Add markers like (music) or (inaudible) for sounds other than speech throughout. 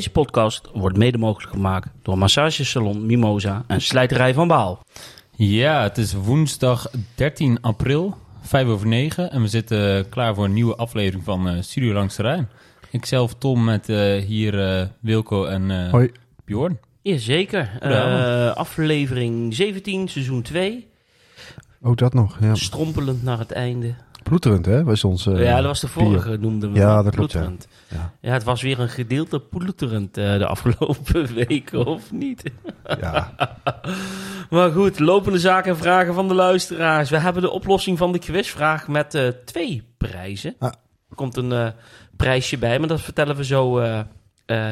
Deze podcast wordt mede mogelijk gemaakt door massagesalon Mimosa en slijterij van Baal. Ja, het is woensdag 13 april, 5 over 9. En we zitten klaar voor een nieuwe aflevering van eh, Studio Langs de Rijn. Ikzelf, Tom, met eh, hier eh, Wilco en eh Hoi. Bjorn. Jazeker. Eh aflevering 17, seizoen 2. Oh, dat nog. Ja. Strompelend naar het einde. Ploeterend, hè? Was ons, ja, dat was de vorige, noemden we Ja, dat klopt, ja. Ja. Ja, het was weer een gedeelte ploeterend eh, de afgelopen (laughs) weken, of niet? Ja. (laughs) Maar goed, lopende zaken en vragen van de luisteraars. We hebben de oplossing van de quizvraag met eh, twee prijzen. Ah. Er komt een eh, prijsje bij, maar dat vertellen we zo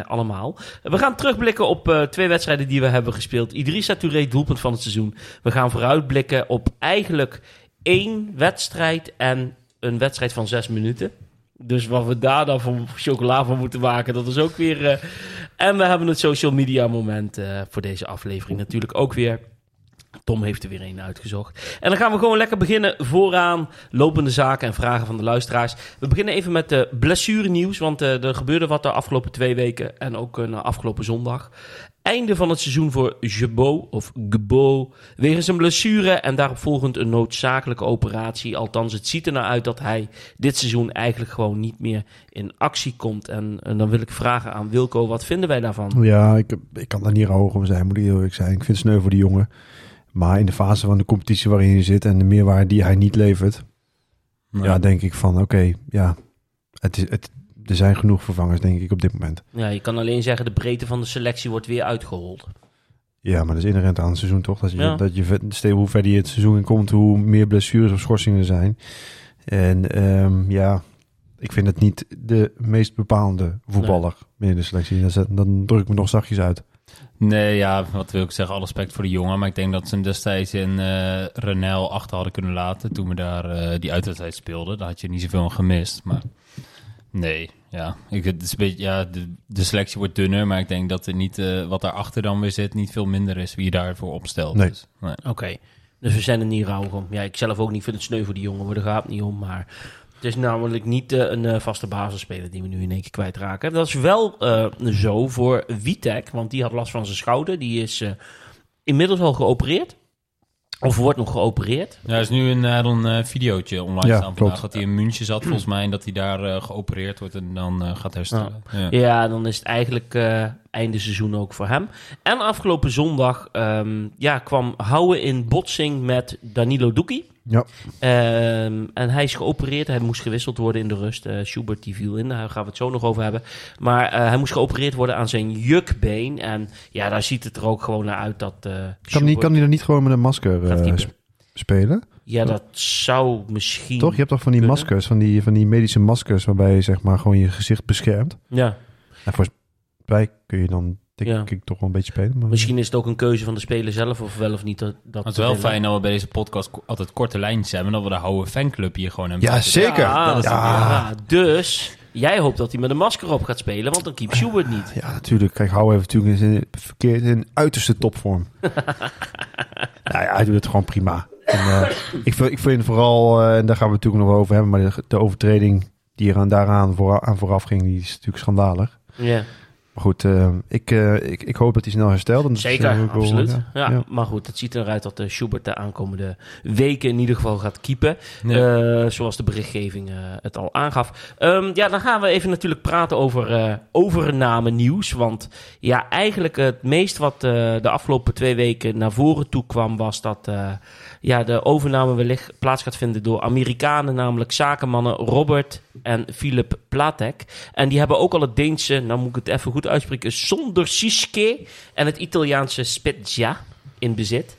allemaal. We gaan terugblikken op twee wedstrijden die we hebben gespeeld. Idrissa Touré, doelpunt van het seizoen. We gaan vooruitblikken op eigenlijk één wedstrijd en een wedstrijd van zes minuten. Dus wat we daar dan van chocola van moeten maken, dat is ook weer... eh, en we hebben het social media moment eh, voor deze aflevering natuurlijk ook weer. Tom heeft er weer een uitgezocht. En dan gaan we gewoon lekker beginnen vooraan. Lopende zaken en vragen van de luisteraars. We beginnen even met de blessurenieuws. Want eh, er gebeurde wat de afgelopen twee weken. En ook eh, na afgelopen zondag. Einde van het seizoen voor Jebo of Gebo. Wegens een blessure en daarop volgend een noodzakelijke operatie. Althans, het ziet er naar uit dat hij dit seizoen eigenlijk gewoon niet meer in actie komt. En, en dan wil ik vragen aan Wilco, wat vinden wij daarvan? ja, ik, ik kan daar niet hoog om zijn, moet ik eerlijk zijn. Ik vind het sneu voor die jongen. Maar in de fase van de competitie waarin je zit en de meerwaarde die hij niet levert, ja, denk ik van, oké, ja, het is, het, er zijn genoeg vervangers, denk ik, op dit moment. Ja, je kan alleen zeggen, de breedte van de selectie wordt weer uitgehold. Ja, maar dat is inherent aan het seizoen toch? Dat je, Ja. dat je steeds hoe verder je het seizoen in komt, hoe meer blessures of schorsingen er zijn. En ehm, ja, ik vind het niet de meest bepalende voetballer binnen de selectie. Dan, dan druk ik me nog zachtjes uit. Nee, ja, wat wil ik zeggen, alle respect voor de jongen. Maar ik denk dat ze hem destijds in eh Renel achter hadden kunnen laten toen we daar eh, die uitwedstrijd speelden. Daar had je niet zoveel aan gemist, maar nee, ja. Ik, het is een beetje, ja de, de selectie wordt dunner, maar ik denk dat er niet, eh, wat daarachter dan weer zit niet veel minder is wie je daarvoor opstelt. Nee. Dus, nee. Oké, dus we zijn er niet rauw om. Ja, ik zelf ook niet vind het sneu voor die jongen, maar daar gaat niet om. Maar het is namelijk niet eh, een eh, vaste basisspeler die we nu in één keer kwijtraken. Dat is wel eh, zo voor Vitek, want die had last van zijn schouder. Die is eh, inmiddels al geopereerd. Of wordt nog geopereerd. Ja, er is nu een, eh, een eh, videootje online Ja, staan vandaag klopt. dat hij in München zat volgens mij en dat hij daar eh, geopereerd wordt en dan eh, gaat herstellen. Ja. Ja, dan is het eigenlijk eh, einde seizoen ook voor hem. En afgelopen zondag ehm, ja, kwam Houwe in botsing met Danilo Doekie. Ja, Ehm, en hij is geopereerd. Hij moest gewisseld worden in de rust. Eh, Schubert die viel in. Daar gaan we het zo nog over hebben. Maar eh, hij moest geopereerd worden aan zijn jukbeen. En ja, daar ziet het er ook gewoon naar uit dat. eh kan, die, kan die dan niet gewoon met een masker spelen? Ja, dat zou misschien. Toch? Je hebt toch van die kunnen. maskers, van die, van die medische maskers, waarbij je zeg maar gewoon je gezicht beschermt. Ja, En volgens mij kun je dan, denk Ja. ik, toch wel een beetje spelen. Maar misschien is het ook een keuze van de speler zelf. Of wel of niet. Dat, dat Het is wel fijn dat we bij deze podcast altijd korte lijntjes hebben. Dat we de oude fanclub hier gewoon hebben. Ja, zeker. Ja, Dat dus jij hoopt dat hij met een masker op gaat spelen. Want dan keept Schubert niet. Ja, natuurlijk. Kijk, hou even natuurlijk in, verkeerd in uiterste topvorm. (laughs) nou ja, hij doet het gewoon prima. En, eh, ik, vind, ik vind vooral, eh, en daar gaan we het natuurlijk nog wel over hebben, maar de, de overtreding die er aan, daaraan voor, aan vooraf ging, die is natuurlijk schandalig. Ja. Maar goed, eh, ik, eh, ik, ik hoop dat hij snel herstelt. En dat is, eh, Zeker, absoluut. ja, Ja, ja. Maar goed, het ziet eruit dat de Schubert de aankomende weken in ieder geval gaat keepen. Ja. Eh, zoals de berichtgeving het al aangaf. Ehm, ja, dan gaan we even natuurlijk praten over eh overname nieuws. Want ja, eigenlijk het meest wat de afgelopen twee weken naar voren toe kwam... was dat eh, ja, de overname wellicht plaats gaat vinden door Amerikanen... namelijk zakenmannen Robert en Philip Platek. En die hebben ook al het Deense, nou moet ik het even goed uitspreken... Sondersiske en het Italiaanse Spezia in bezit.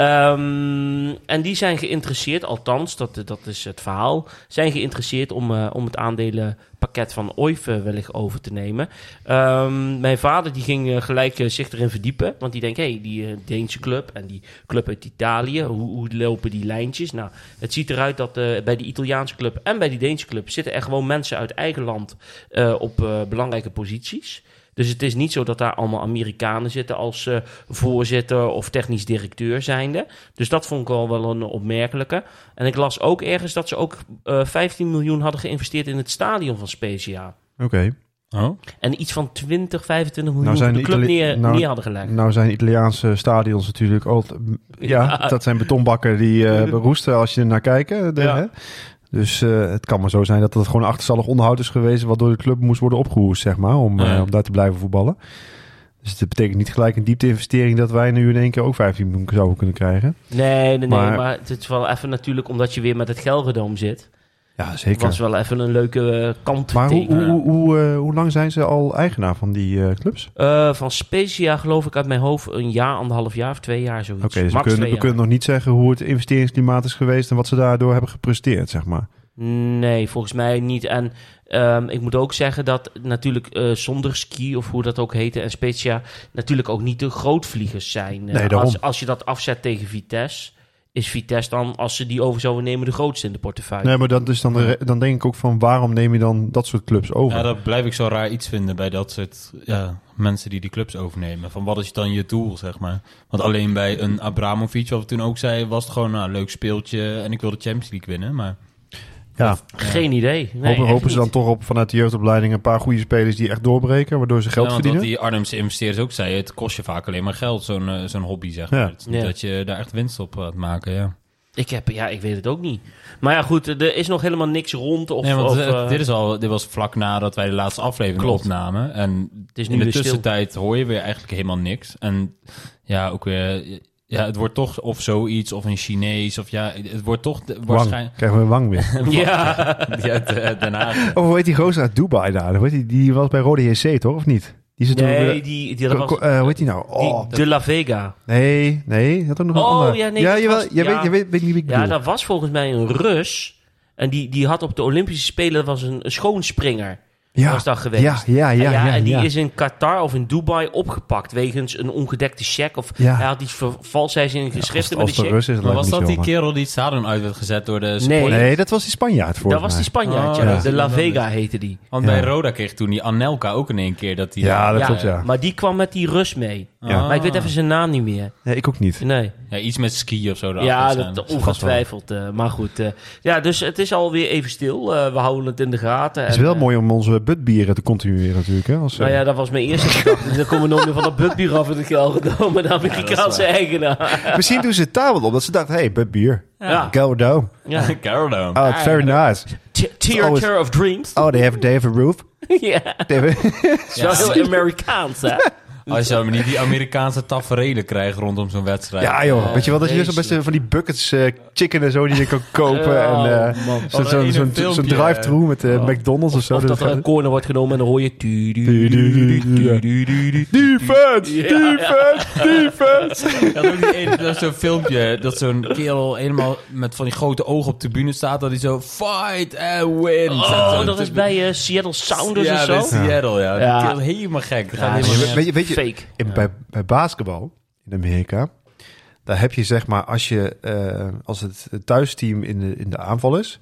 Ehm, en die zijn geïnteresseerd, althans, dat, dat is het verhaal, zijn geïnteresseerd om, eh, om het aandelenpakket van OIF eh, wellicht over te nemen. Ehm, mijn vader die ging eh, gelijk zich erin verdiepen, want die denkt, hé, hey, die Deense club en die club uit Italië, hoe, lopen die lijntjes? Nou, het ziet eruit dat bij die Italiaanse club en bij die Deense club zitten er gewoon mensen uit eigen land op belangrijke posities. Dus het is niet zo dat daar allemaal Amerikanen zitten als eh, voorzitter of technisch directeur zijnde. Dus dat vond ik wel, wel een opmerkelijke. En ik las ook ergens dat ze ook eh 15 miljoen hadden geïnvesteerd in het stadion van Spezia. Oké. Oh? En iets van 20, 25 miljoen Nou de club Itali- neer, nou- neer hadden gelegd. Nou zijn Italiaanse stadions natuurlijk altijd... (laughs) Ja, Ja. dat zijn betonbakken die eh (laughs) beroesten als je er naar kijkt. de- Ja. Dus eh, het kan maar zo zijn dat het gewoon achterstallig onderhoud is geweest... wat door de club moest worden opgehoest, zeg maar, om, eh, om daar te blijven voetballen. Dus dat betekent niet gelijk een diepte-investering... dat wij nu in één keer ook 15 miljoen zouden kunnen krijgen. Nee, nee, nee. Maar- Maar, het is wel even natuurlijk omdat je weer met het Gelredome zit. Ja, zeker. was wel even een leuke eh, kant. Maar hoe, hoe, hoe, hoe, eh, hoe lang zijn ze al eigenaar van die eh, clubs? Van Specia geloof ik uit mijn hoofd een jaar, anderhalf jaar of twee jaar zoiets. Oké, dus we kunnen, we kunnen nog niet zeggen hoe het investeringsklimaat is geweest... en wat ze daardoor hebben gepresteerd, zeg maar. Nee, volgens mij niet. En ehm, ik moet ook zeggen dat natuurlijk zonder ski, of hoe dat ook heette, en Spezia, natuurlijk ook niet de grootvliegers zijn. Nee, als, als je dat afzet tegen Vitesse, is Vitesse dan, als ze die over zouden nemen, de grootste in de portefeuille. Nee, maar dat is dan, de dan denk ik ook van... waarom neem je dan dat soort clubs over? Ja, dat blijf ik zo raar iets vinden bij dat soort ja, mensen die die clubs overnemen. Van wat is dan je doel, zeg maar? Want alleen bij een Abramovic, wat we toen ook zeiden, was het gewoon nou, een leuk speeltje en ik wil de Champions League winnen. Maar ja, Geen idee. Nee, hopen, hopen ze dan toch op vanuit de jeugdopleiding... een paar goede spelers die echt doorbreken... waardoor ze geld ja, want verdienen? wat die Arnhemse investeerders ook zeiden, het kost je vaak alleen maar geld, zo'n eh, zo'n hobby, zeg maar. Ja. Het is niet Ja. dat je daar echt winst op gaat maken, ja. Ik heb, ja, ik weet het ook niet. Maar ja, goed, er is nog helemaal niks rond. Of, nee, want of, eh, eh, dit, is al, dit was vlak nadat wij de laatste aflevering Klopt. opnamen. En het is nu in de stil. tussentijd hoor je weer eigenlijk helemaal niks. En ja, ook weer... Ja, het wordt toch of zoiets, of een Chinees, of ja, het wordt toch de- waarschijnlijk... Krijgen we een wang weer. (laughs) Ja, (laughs) eh, Haag. oh, hoe heet die gozer uit Dubai daar? Hoe heet die, die was bij Rode JC, toch? Of niet? Die zit nee, die, die, dat was, eh, hoe heet die nou? Oh, die, De La Vega. nee, nee. Dat had ook nog een Oh, andere. ja, nee, ja, dat jawel, was- jij ja. weet, je weet, weet niet wie ik Ja, bedoel. dat was volgens mij een Rus. En die, die had op de Olympische Spelen dat was een, een schoonspringer. Ja. Was dat geweest. Ja, ja, ja. En ja, en die ja. is in Qatar of in Dubai opgepakt wegens een ongedekte check. Of Ja. hij had iets ver- valsheid in geschriften als, met de check. Is, Maar was dat die kerel die het stadion uit werd gezet door de Nee. dat was die Spanjaard voor Dat was die Spanjaard, Oh, ja. ja. De La Vega heette die. Want Ja. bij Roda kreeg toen die Anelka ook in één keer dat die... Ja, dat klopt, ja. Maar die kwam met die Rus mee. Ja. Maar ik weet even zijn naam niet meer. Nee, ik ook niet. Nee. Ja, iets met ski of zo. Ja, dat ongetwijfeld. eh, maar goed. eh, ja, dus het is alweer even stil. Eh, we houden het in de gaten. Het is wel mooi om onze budbieren te continueren natuurlijk. Hè, als, eh, Nou ja, dat was mijn eerste (laughs) gedachte. Dan komen we nooit meer van dat butbier af in het Gelredome. De Amerikaanse eigenaar. Misschien doen ze het daar wel op. Dat ze dachten, hey, budbier. Ja. Gelderdo. ja. Carolo. (laughs) Oh, it's very nice. Theater of Dreams. Oh, they have, they have a roof. (laughs) ja. Heel Amerikaans, hè? Als je maar niet die (laughs) Amerikaanse taferelen krijgt rondom zo'n wedstrijd. ja joh, weet je wel, dat je zo best van die buckets eh, chicken en zo die je kan (laughs) kopen. Oh, en eh, man. zo'n zo, zo, zo'n filmpje, drive-through met Oh. McDonald's of zo. Of dat er een (laughs) corner wordt genomen en dan hoor je... Defense! Ja, defense! Defense! Ja, dat is is zo'n filmpje dat zo'n kerel helemaal met van die grote ogen op de tribune staat. Dat hij zo fight and win. Oh, dat is bij eh, Seattle Sounders ja, of zo? bij Seattle, ja. Ja. Helemaal gek. Ja, weet je- In, bij, bij basketbal in Amerika, daar heb je zeg maar, als, je, eh, als het thuisteam in de, in de aanval is,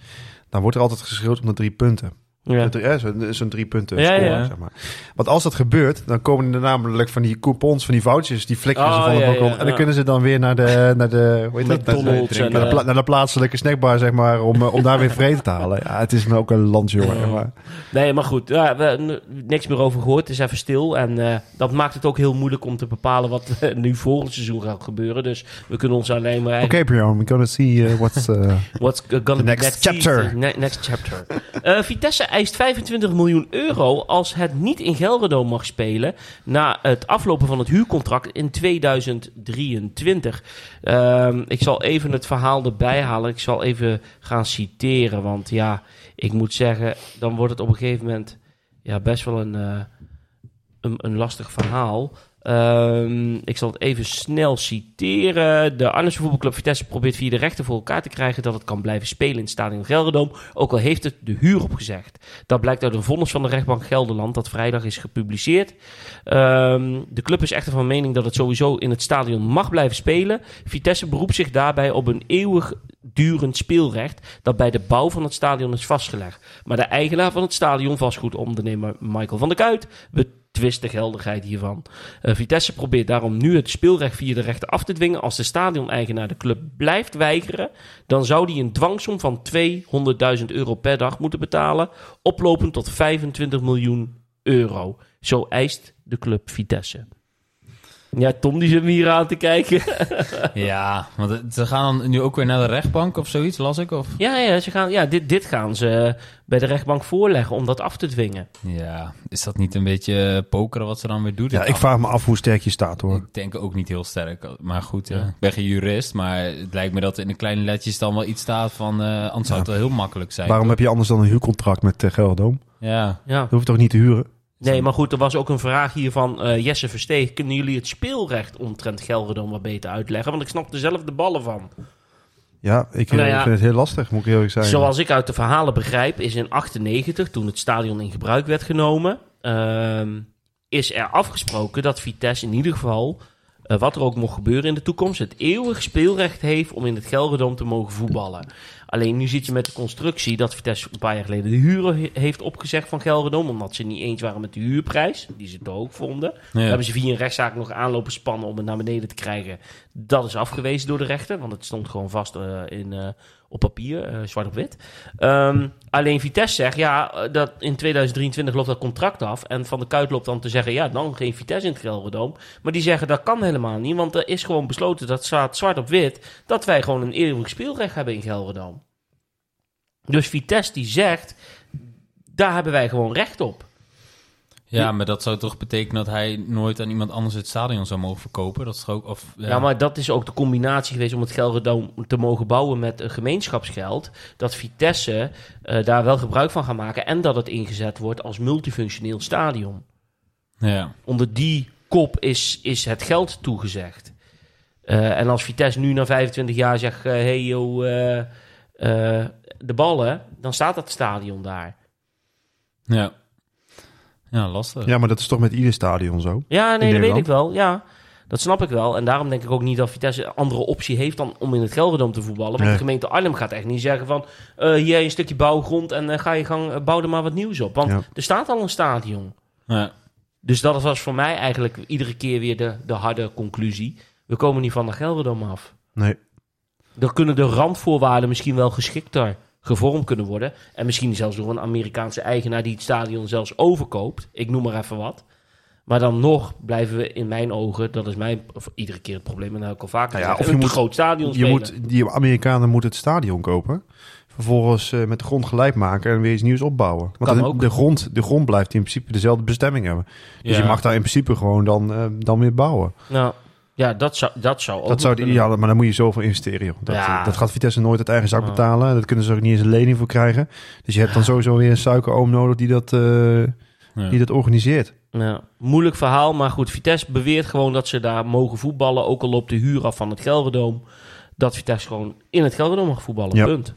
dan wordt er altijd geschreeuwd om de drie punten. Ja. Zo'n zo'n drie punten Ja, score, ja. zeg maar. Want als dat gebeurt, dan komen er namelijk van die coupons, van die vouchers, die flikkeren ze Oh, van de ja, balkon. ja, en dan ja. kunnen ze dan weer naar de, naar de, hoe heet dat? Naar de, naar de, pla- eh, naar de plaatselijke snackbar, zeg maar, om, eh, om daar weer vrede te halen. Ja, het is me ook een landjongen. Maar, Nee, maar goed. Ja, we niks meer over gehoord. Het is even stil. En eh, dat maakt het ook heel moeilijk om te bepalen wat nu volgend seizoen gaat gebeuren. Dus we kunnen ons alleen maar... Oké, Bjorn, we're gonna see uh, what's... What's gonna The be next chapter. season. Ne- next chapter. Eh, Vitesse eist 25 miljoen euro als het niet in Gelredome mag spelen na het aflopen van het huurcontract in 2023. Ehm, ik zal even het verhaal erbij halen. Ik zal even gaan citeren, want ja, ik moet zeggen, dan wordt het op een gegeven moment ja, best wel een, eh, een, een lastig verhaal. Ehm, ik zal het even snel citeren. De Arnhemse voetbalclub Vitesse probeert via de rechten voor elkaar te krijgen dat het kan blijven spelen in het stadion Gelredome, ook al heeft het de huur opgezegd. Dat blijkt uit een vonnis van de rechtbank Gelderland dat vrijdag is gepubliceerd. Ehm, de club is echter van mening dat het sowieso in het stadion mag blijven spelen. Vitesse beroept zich daarbij op een eeuwig durend speelrecht dat bij de bouw van het stadion is vastgelegd. Maar de eigenaar van het stadion, vastgoedondernemer Michael van der Kuit, betwist de geldigheid hiervan. Eh, Vitesse probeert daarom nu het speelrecht via de rechter af te dwingen. Als de stadioneigenaar de club blijft weigeren, dan zou hij een dwangsom van 200.000 euro per dag moeten betalen, oplopend tot 25 miljoen euro. Zo eist de club Vitesse. Ja, Tom die zit me hier aan te kijken. (laughs) Ja, want ze gaan dan nu ook weer naar de rechtbank of zoiets, las ik? Of? ja, ja, ze gaan, ja dit, dit gaan ze bij de rechtbank voorleggen om dat af te dwingen. Ja, is dat niet een beetje eh, pokeren wat ze dan weer doet? Ja, ik vraag me af hoe sterk je staat hoor. Ik denk ook niet heel sterk. Maar goed, ja. Ja. ik ben geen jurist, maar het lijkt me dat er in de kleine letjes dan wel iets staat van... eh anders zou het wel heel makkelijk zijn. Waarom toch? heb je anders dan een huurcontract met uh, Gelderdoom? Ja, Ja. Dat hoef je toch niet te huren? Nee, maar goed, er was ook een vraag hier van eh, Jesse Versteeg. Kunnen jullie het speelrecht omtrent Gelredome wat beter uitleggen? Want ik snap er zelf de ballen van. Ja, ik, Nou eh, ja. ik vind het heel lastig, moet ik eerlijk zijn. Zoals ik uit de verhalen begrijp, is in 98, toen het stadion in gebruik werd genomen, ehm, is er afgesproken dat Vitesse in ieder geval, eh, wat er ook mocht gebeuren in de toekomst, het eeuwig speelrecht heeft om in het Gelredome te mogen voetballen. Alleen nu zit je met de constructie dat Vitesse een paar jaar geleden de huren he- heeft opgezegd van Gelredome, omdat ze niet eens waren met de huurprijs, die ze te hoog vonden. ja. hebben ze via een rechtszaak nog aanlopen spannen om het naar beneden te krijgen. Dat is afgewezen door de rechter, want het stond gewoon vast eh, in, eh, op papier, eh, zwart op wit. Ehm, alleen Vitesse zegt, ja, eh, dat in 2023 loopt dat contract af. En Van de Kuit loopt dan te zeggen, ja, dan geen Vitesse in het Gelredome. Maar die zeggen, dat kan helemaal niet, want er is gewoon besloten, dat staat zwart op wit, dat wij gewoon een eeuwig speelrecht hebben in Gelredome. Dus Vitesse die zegt, daar hebben wij gewoon recht op. ja, maar dat zou toch betekenen dat hij nooit aan iemand anders het stadion zou mogen verkopen? Dat is ook... Of, Ja. maar dat is ook de combinatie geweest om het Gelredome te mogen bouwen met een gemeenschapsgeld. Dat Vitesse eh, daar wel gebruik van gaat maken en dat het ingezet wordt als multifunctioneel stadion. ja. Onder die kop is, is het geld toegezegd. Eh, en als Vitesse nu na 25 jaar zegt, hé hey eh, eh, de ballen, dan staat dat stadion daar. Ja. Ja, lastig. Ja, maar dat is toch met ieder stadion zo? Ja, nee, dat weet ik wel. Ja, dat snap ik wel. En daarom denk ik ook niet dat Vitesse een andere optie heeft dan om in het Gelredome te voetballen. Want Nee. de gemeente Arnhem gaat echt niet zeggen van... eh, hier een stukje bouwgrond en eh, ga je gang, eh, bouw er maar wat nieuws op. Want Ja. er staat al een stadion. Ja. Dus dat was voor mij eigenlijk iedere keer weer de, de harde conclusie. We komen niet van de Gelredome af. Nee. Dan kunnen de randvoorwaarden misschien wel geschikter gevormd kunnen worden. En misschien zelfs door een Amerikaanse eigenaar die het stadion zelfs overkoopt. Ik noem maar even wat. Maar dan nog blijven we in mijn ogen, dat is mijn, of iedere keer het probleem, en dat heb ik al vaker Nou ja, of je een moet- groot stadion Je moet, die Amerikanen moeten het stadion kopen. Vervolgens eh, met de grond gelijk maken en weer iets nieuws opbouwen. Want de. De, grond, de grond blijft in principe dezelfde bestemming hebben. Dus Ja. je mag daar in principe gewoon dan, eh, dan weer bouwen. Nou, ja, dat zou, dat zou ook dat zou kunnen. ideale, maar dan moet je zoveel investeren. Joh. Dat, Ja. dat gaat Vitesse nooit uit eigen zak Ja. betalen. Dat kunnen ze ook niet eens een lening voor krijgen. Dus je hebt dan sowieso weer een suikeroom nodig die dat, eh, Ja. die dat organiseert. Ja, moeilijk verhaal, maar goed. Vitesse beweert gewoon dat ze daar mogen voetballen, ook al op de huur af van het Gelredome. Dat Vitesse gewoon in het Gelredome mag voetballen, Ja. punt.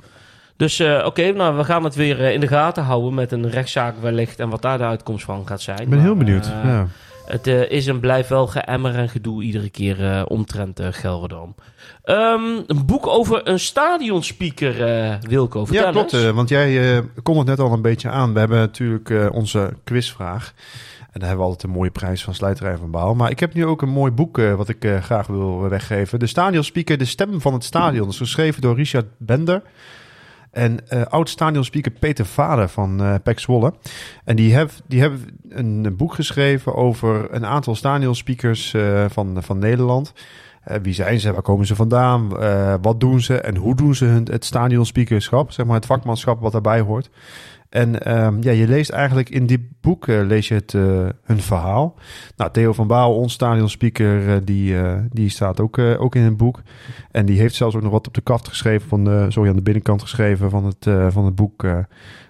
Dus eh, oké, nou, we gaan het weer eh, in de gaten houden met een rechtszaak wellicht en wat daar de uitkomst van gaat zijn. Ik ben Maar, heel benieuwd. ja. Het eh, is en blijft wel geëmmer en gedoe iedere keer eh, omtrent uh, een boek over een stadionspeaker, Wilco, vertel Ja, klopt. want jij kon het net al een beetje aan. We hebben natuurlijk onze quizvraag. En daar hebben we altijd een mooie prijs van Slijterij van Baal. Maar ik heb nu ook een mooi boek wat ik graag wil weggeven. De stadionspeaker, De Stem van het Stadion. Dat is geschreven door Richard Bender. En eh, oud stadionspeaker Peter Vader van eh Pek. En die, heeft die hebben een boek geschreven over een aantal stadionspeakers eh, van, van Nederland. Wie zijn ze? Waar komen ze vandaan? Wat doen ze? En hoe doen ze hun, het stadionspeakerschap? Zeg maar het vakmanschap wat daarbij hoort. En ehm, ja, je leest eigenlijk in dit boek eh, lees je het, eh, hun verhaal. Nou, Theo van Baal, ons stadionspeaker, eh, die, die staat ook, ook in het boek. En die heeft zelfs ook nog wat op de kaft geschreven, van de, sorry, aan de binnenkant geschreven van het, van het boek.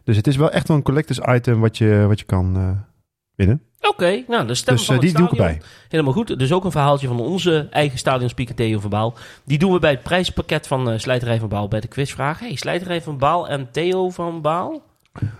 Dus het is wel echt wel een collectors item wat je, wat je kan winnen. Oké, nou, de stem Dus van het die doe ik erbij. Helemaal goed. Dus ook een verhaaltje van onze eigen stadionspeaker Theo van Baal. Die doen we bij het prijspakket van Slijterij van Baal bij de quizvraag. Hey, Slijterij van Baal en Theo van Baal?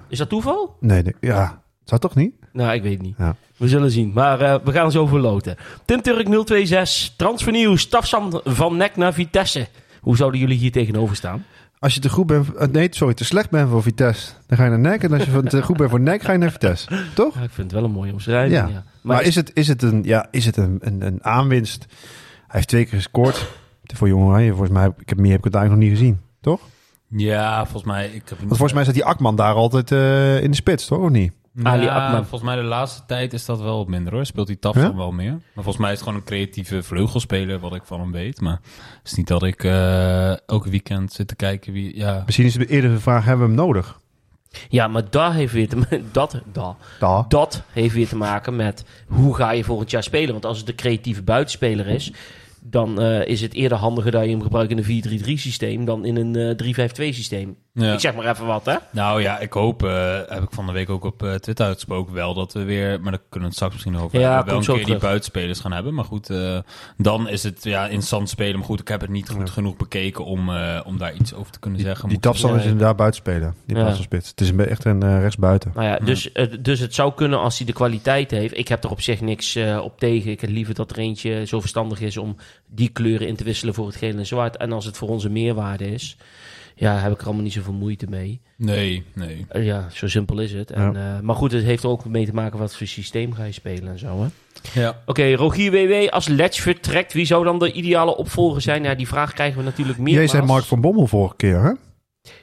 Is dat toeval? Nee, nee, ja, zou toch niet? Nou, ik weet het niet. Ja. We zullen zien. Maar eh, we gaan zo verloten. Tim Turk 026, transfernieuws, Stafsam van Nek naar Vitesse. Hoe zouden jullie hier tegenover staan? Als je te goed bent, eh, nee, sorry, te slecht bent voor Vitesse, dan ga je naar Nek. En als je te goed bent voor Nek, ga je naar Vitesse. Toch? Ja, ik vind het wel een mooie omschrijving. Ja. Ja. Maar, is het, is het, een, ja, is het een, een, een aanwinst? Hij heeft twee keer gescoord. Voor Jong Oranje, volgens mij, ik heb, meer heb ik het eigenlijk nog niet gezien. Toch? Ja, volgens mij... Ik heb Want volgens mij zat die Akman daar altijd eh, in de spits, toch? Of niet? Ali Ja, Akman. volgens mij de laatste tijd is dat wel wat minder hoor. Speelt hij Tafel Ja? wel meer. Maar volgens mij is het gewoon een creatieve vleugelspeler wat ik van hem weet. Maar het is niet dat ik eh elke weekend zit te kijken wie... Ja, Misschien is de eerdere vraag, hebben we hem nodig? Ja, maar dat heeft weer te, (laughs) dat, dat, Da. dat heeft weer te maken met hoe ga je volgend jaar spelen. Want als het de creatieve buitenspeler is, dan eh, is het eerder handiger dat je hem gebruikt in een 4-3-3 systeem dan in een eh 3-5-2 systeem. Ja. Ik zeg maar even wat, hè? Nou ja, ik hoop, eh, heb ik van de week ook op eh, Twitter uitgesproken, wel dat we weer, maar daar kunnen we het straks misschien over Ja, hebben, wel komt een zo keer die buitenspelers gaan hebben. Maar goed, eh, dan is het ja, interessant spelen. Maar goed, ik heb het niet goed genoeg bekeken om, eh, om daar iets over te kunnen zeggen. Die Ja, is inderdaad buitenspelen. Die Ja. spits. Het is een, echt een rechtsbuiten. Nou ja, dus, dus het zou kunnen als hij de kwaliteit heeft. Ik heb er op zich niks eh, op tegen. Ik heb liever dat er eentje zo verstandig is om die kleuren in te wisselen voor het geel en zwart. En als het voor onze meerwaarde is, ja, heb ik er allemaal niet zoveel moeite mee. Nee, nee. Eh, ja, zo simpel is het. En, eh, maar goed, het heeft er ook mee te maken wat voor systeem ga je spelen en zo. Hè? Ja. Oké, Rogier WW, als Letch vertrekt, wie zou dan de ideale opvolger zijn? Ja, die vraag krijgen we natuurlijk meer. Jij zei Mark van Bommel vorige keer, hè?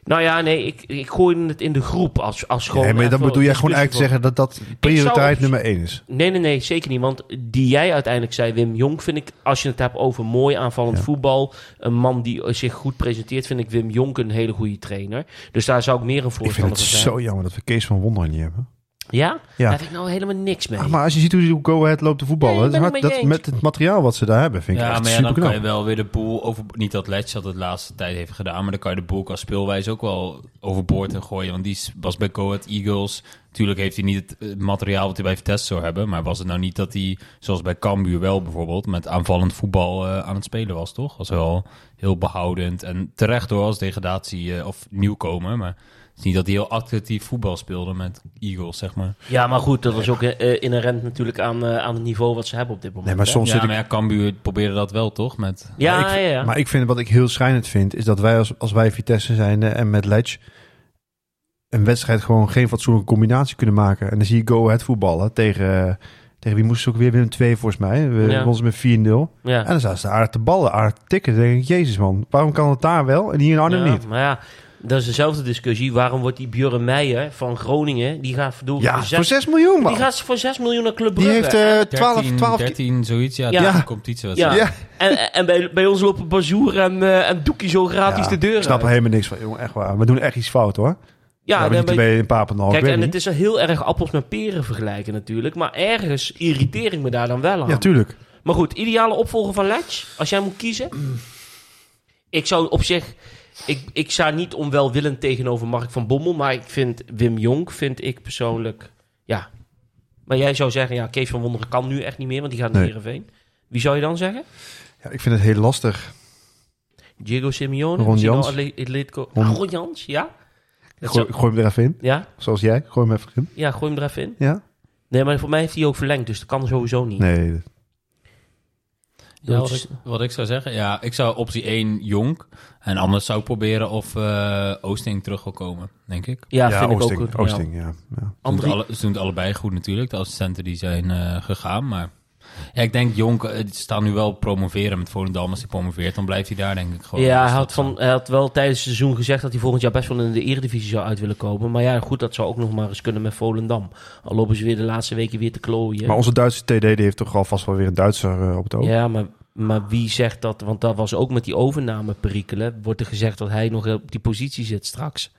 Nou ja, nee, ik, ik gooi het in de groep als, als gewoon... Nee, maar dan bedoel jij gewoon eigenlijk te zeggen dat dat prioriteit nummer één is. Nee, nee, nee, zeker niet. Want die jij uiteindelijk zei, Wim Jong, vind ik, als je het hebt over mooi aanvallend Ja. voetbal, een man die zich goed presenteert, vind ik Wim Jong een hele goede trainer. Dus daar zou ik meer een Ik vind voorstander het van zijn. zo jammer dat we Kees van Wonder niet hebben. Ja? Ja. Daar heb ik nou helemaal niks mee. Maar als je ziet hoe die Go Ahead loopt te voetballen, Nee, dat hard- met het materiaal wat ze daar hebben, vind ik Ja, echt maar ja, dan kan je wel weer de boel over... Niet dat Letch dat het de laatste tijd heeft gedaan, maar dan kan je de boel qua speelwijze ook wel overboord en gooien. Want die was bij Go Ahead Eagles... Tuurlijk heeft hij niet het materiaal wat hij bij Vitesse zou hebben. Maar was het nou niet dat hij, zoals bij Cambuur wel bijvoorbeeld... met aanvallend voetbal eh, aan het spelen was, toch? Was wel heel behoudend. En terecht door als degradatie eh, of nieuwkomer. Maar is niet dat hij heel actief voetbal speelde met Eagles, zeg maar. Ja, maar goed, dat is ook eh, inherent natuurlijk aan, eh, aan het niveau wat ze hebben op dit moment. Nee, maar hè? soms Ja, zit ik... maar ja, Cambuur probeerde dat wel, toch? Met... Ja, maar ik, ja, ja. Maar ik vind wat ik heel schrijnend vind, is dat wij als, als wij Vitesse zijn en met Ledge een wedstrijd gewoon geen fatsoenlijke combinatie kunnen maken. En dan zie je Go Ahead voetballen tegen, tegen wie moesten ze ook weer winnen? Twee volgens mij. We Ja. wonnen ze met 4-0. ja. En dan zaten ze aardig te ballen, aardig te tikken. Dan denk ik, jezus man, waarom kan het daar wel en hier in Arnhem ja, niet? Maar ja, dat is dezelfde discussie. Waarom wordt die Björn Meijer van Groningen, die gaat Ja, voor voor zes, 6 miljoen man. die gaat voor 6 miljoen naar Club Die Brugge. heeft eh, 12, 13, 12 13, zoiets. Ja, Ja. ja. komt iets. Ja. Ja. En, en bij, bij ons lopen Bazoer en, eh en Doekie zo gratis Ja, de deur Ik snap er helemaal niks van, jongen. Echt waar. We doen echt iets fout hoor. Ja, dan niet ben- bij een Papendal. kijk, en niet. het is heel erg appels met peren vergelijken natuurlijk. Maar ergens irriteer ik me daar dan wel aan. Ja, tuurlijk. Maar goed, ideale opvolger van Letch, als jij moet kiezen. Ik zou op zich... Ik, ik sta niet onwelwillend tegenover Mark van Bommel, maar ik vind Wim Jong, vind ik persoonlijk... Ja. Maar jij zou zeggen, ja, Kees van Wonderen kan nu echt niet meer, want die gaat naar Nee. Heerenveen. Wie zou je dan zeggen? Ja, ik vind het heel lastig. Diego Simeone? Ron Misschien Jans. Ron- Ah, Ron Jans, ja? Ik Dat gooi, zou- ik gooi hem er even in. Ja? Zoals jij. Gooi hem even in. Ja, gooi hem er even in. Ja? Nee, maar voor mij heeft hij ook verlengd, dus dat kan sowieso niet. Nee. Ja, wat, ik, wat ik zou zeggen, ja, ik zou optie 1 Jonk. En anders zou ik proberen of eh, Oosting terug wil komen, denk ik. Ja, Ja, vind ik Oosting. ook. goed. Oosting, ja. ja. Ze doen, het alle, ze doen het allebei goed natuurlijk, de assistenten die zijn eh, gegaan. Maar ja, ik denk Jonk, eh, die staan nu wel promoveren met Volendam. Als hij promoveert, dan blijft hij daar denk ik gewoon. Ja, Dus hij had, van, hij had wel tijdens het seizoen gezegd dat hij volgend jaar best wel in de Eredivisie zou uit willen komen. Maar ja, goed, dat zou ook nog maar eens kunnen met Volendam. Al lopen ze weer de laatste weken weer te klooien. Maar onze Duitse TD die heeft toch alvast wel weer een Duitser op het oog. Ja, maar, maar wie zegt dat? Want dat was ook met die overname perikelen. Wordt er gezegd dat hij nog op die positie zit straks.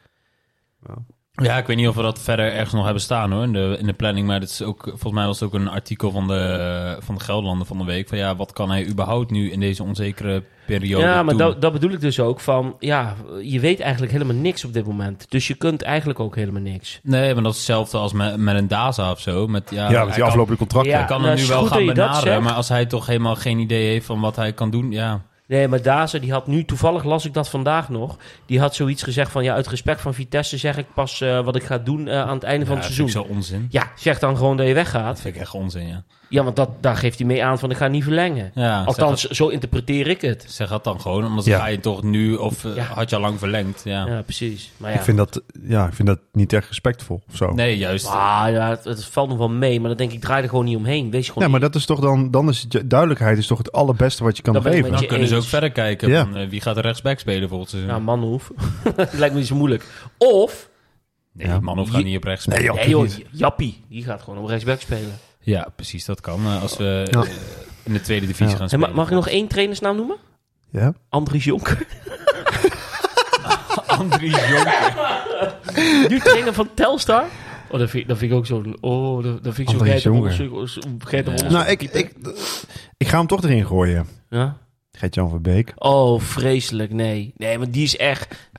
Ja, ik weet niet of we dat verder ergens nog hebben staan hoor, in de, in de planning. Maar dat is ook, volgens mij was het ook een artikel van de, van de Gelderlander van de week. Van ja, wat kan hij überhaupt nu in deze onzekere periode ja, maar doen? dat, dat bedoel ik dus ook van, ja, je weet eigenlijk helemaal niks op dit moment. Dus je kunt eigenlijk ook helemaal niks. Nee, maar dat is hetzelfde als met, met een Daza of zo. Met, ja, Ja, met die aflopende contracten. Ja. Hij kan nou, hem nu wel gaan benaderen, maar als hij toch helemaal geen idee heeft van wat hij kan doen, ja. Nee, maar Daza, die had nu, toevallig las ik dat vandaag nog. Die had zoiets gezegd van, ja, uit respect van Vitesse zeg ik pas eh, wat ik ga doen eh, aan het einde van het dat vind seizoen. ik zo onzin. Ja, zeg dan gewoon dat je Dat weggaat. vind ik echt onzin, ja. Ja, want dat, daar geeft hij mee aan van, ik ga niet verlengen. ja Althans, zo interpreteer ik het. zeg dat dan gewoon, omdat Ja. ga je toch nu, of eh, Ja. had je al lang verlengd, ja. Ja, precies. Maar ja, Ik, vind dat, ja, ik vind dat niet echt respectvol of zo. Nee, juist. Ah, ja het, het valt nog wel mee, maar dan denk ik, draai er gewoon niet omheen. Wees gewoon Ja, maar dat is toch dan, dan is het, duidelijkheid is toch het allerbeste wat je kan geven. dan je kunnen ze ook verder kijken Ja. van, eh, wie gaat de rechtsback spelen volgend seizoen. Ja, Manhoef. (laughs) dat lijkt me niet zo moeilijk. Of, Nee, Ja. Manhoef gaat niet op rechts Nee, spelen. joh. Nee joh. Jappie, die gaat gewoon op rechtsback spelen. Ja, precies, dat kan. eh, Als we Ja. eh, in de tweede divisie Ja. gaan spelen. ma- mag ik nog één trainersnaam noemen? Ja? Andries Jonker. (laughs) Andries Jonker. nu trainer van Telstar. Oh, dat vind, dat vind ik ook zo'n... Oh, dat, dat vind ik zo'n Ja. Nou, ik, ik, ik ga hem toch erin gooien. Ja? Gert-Jan van Beek. Oh, vreselijk. Nee. Nee, maar die is echt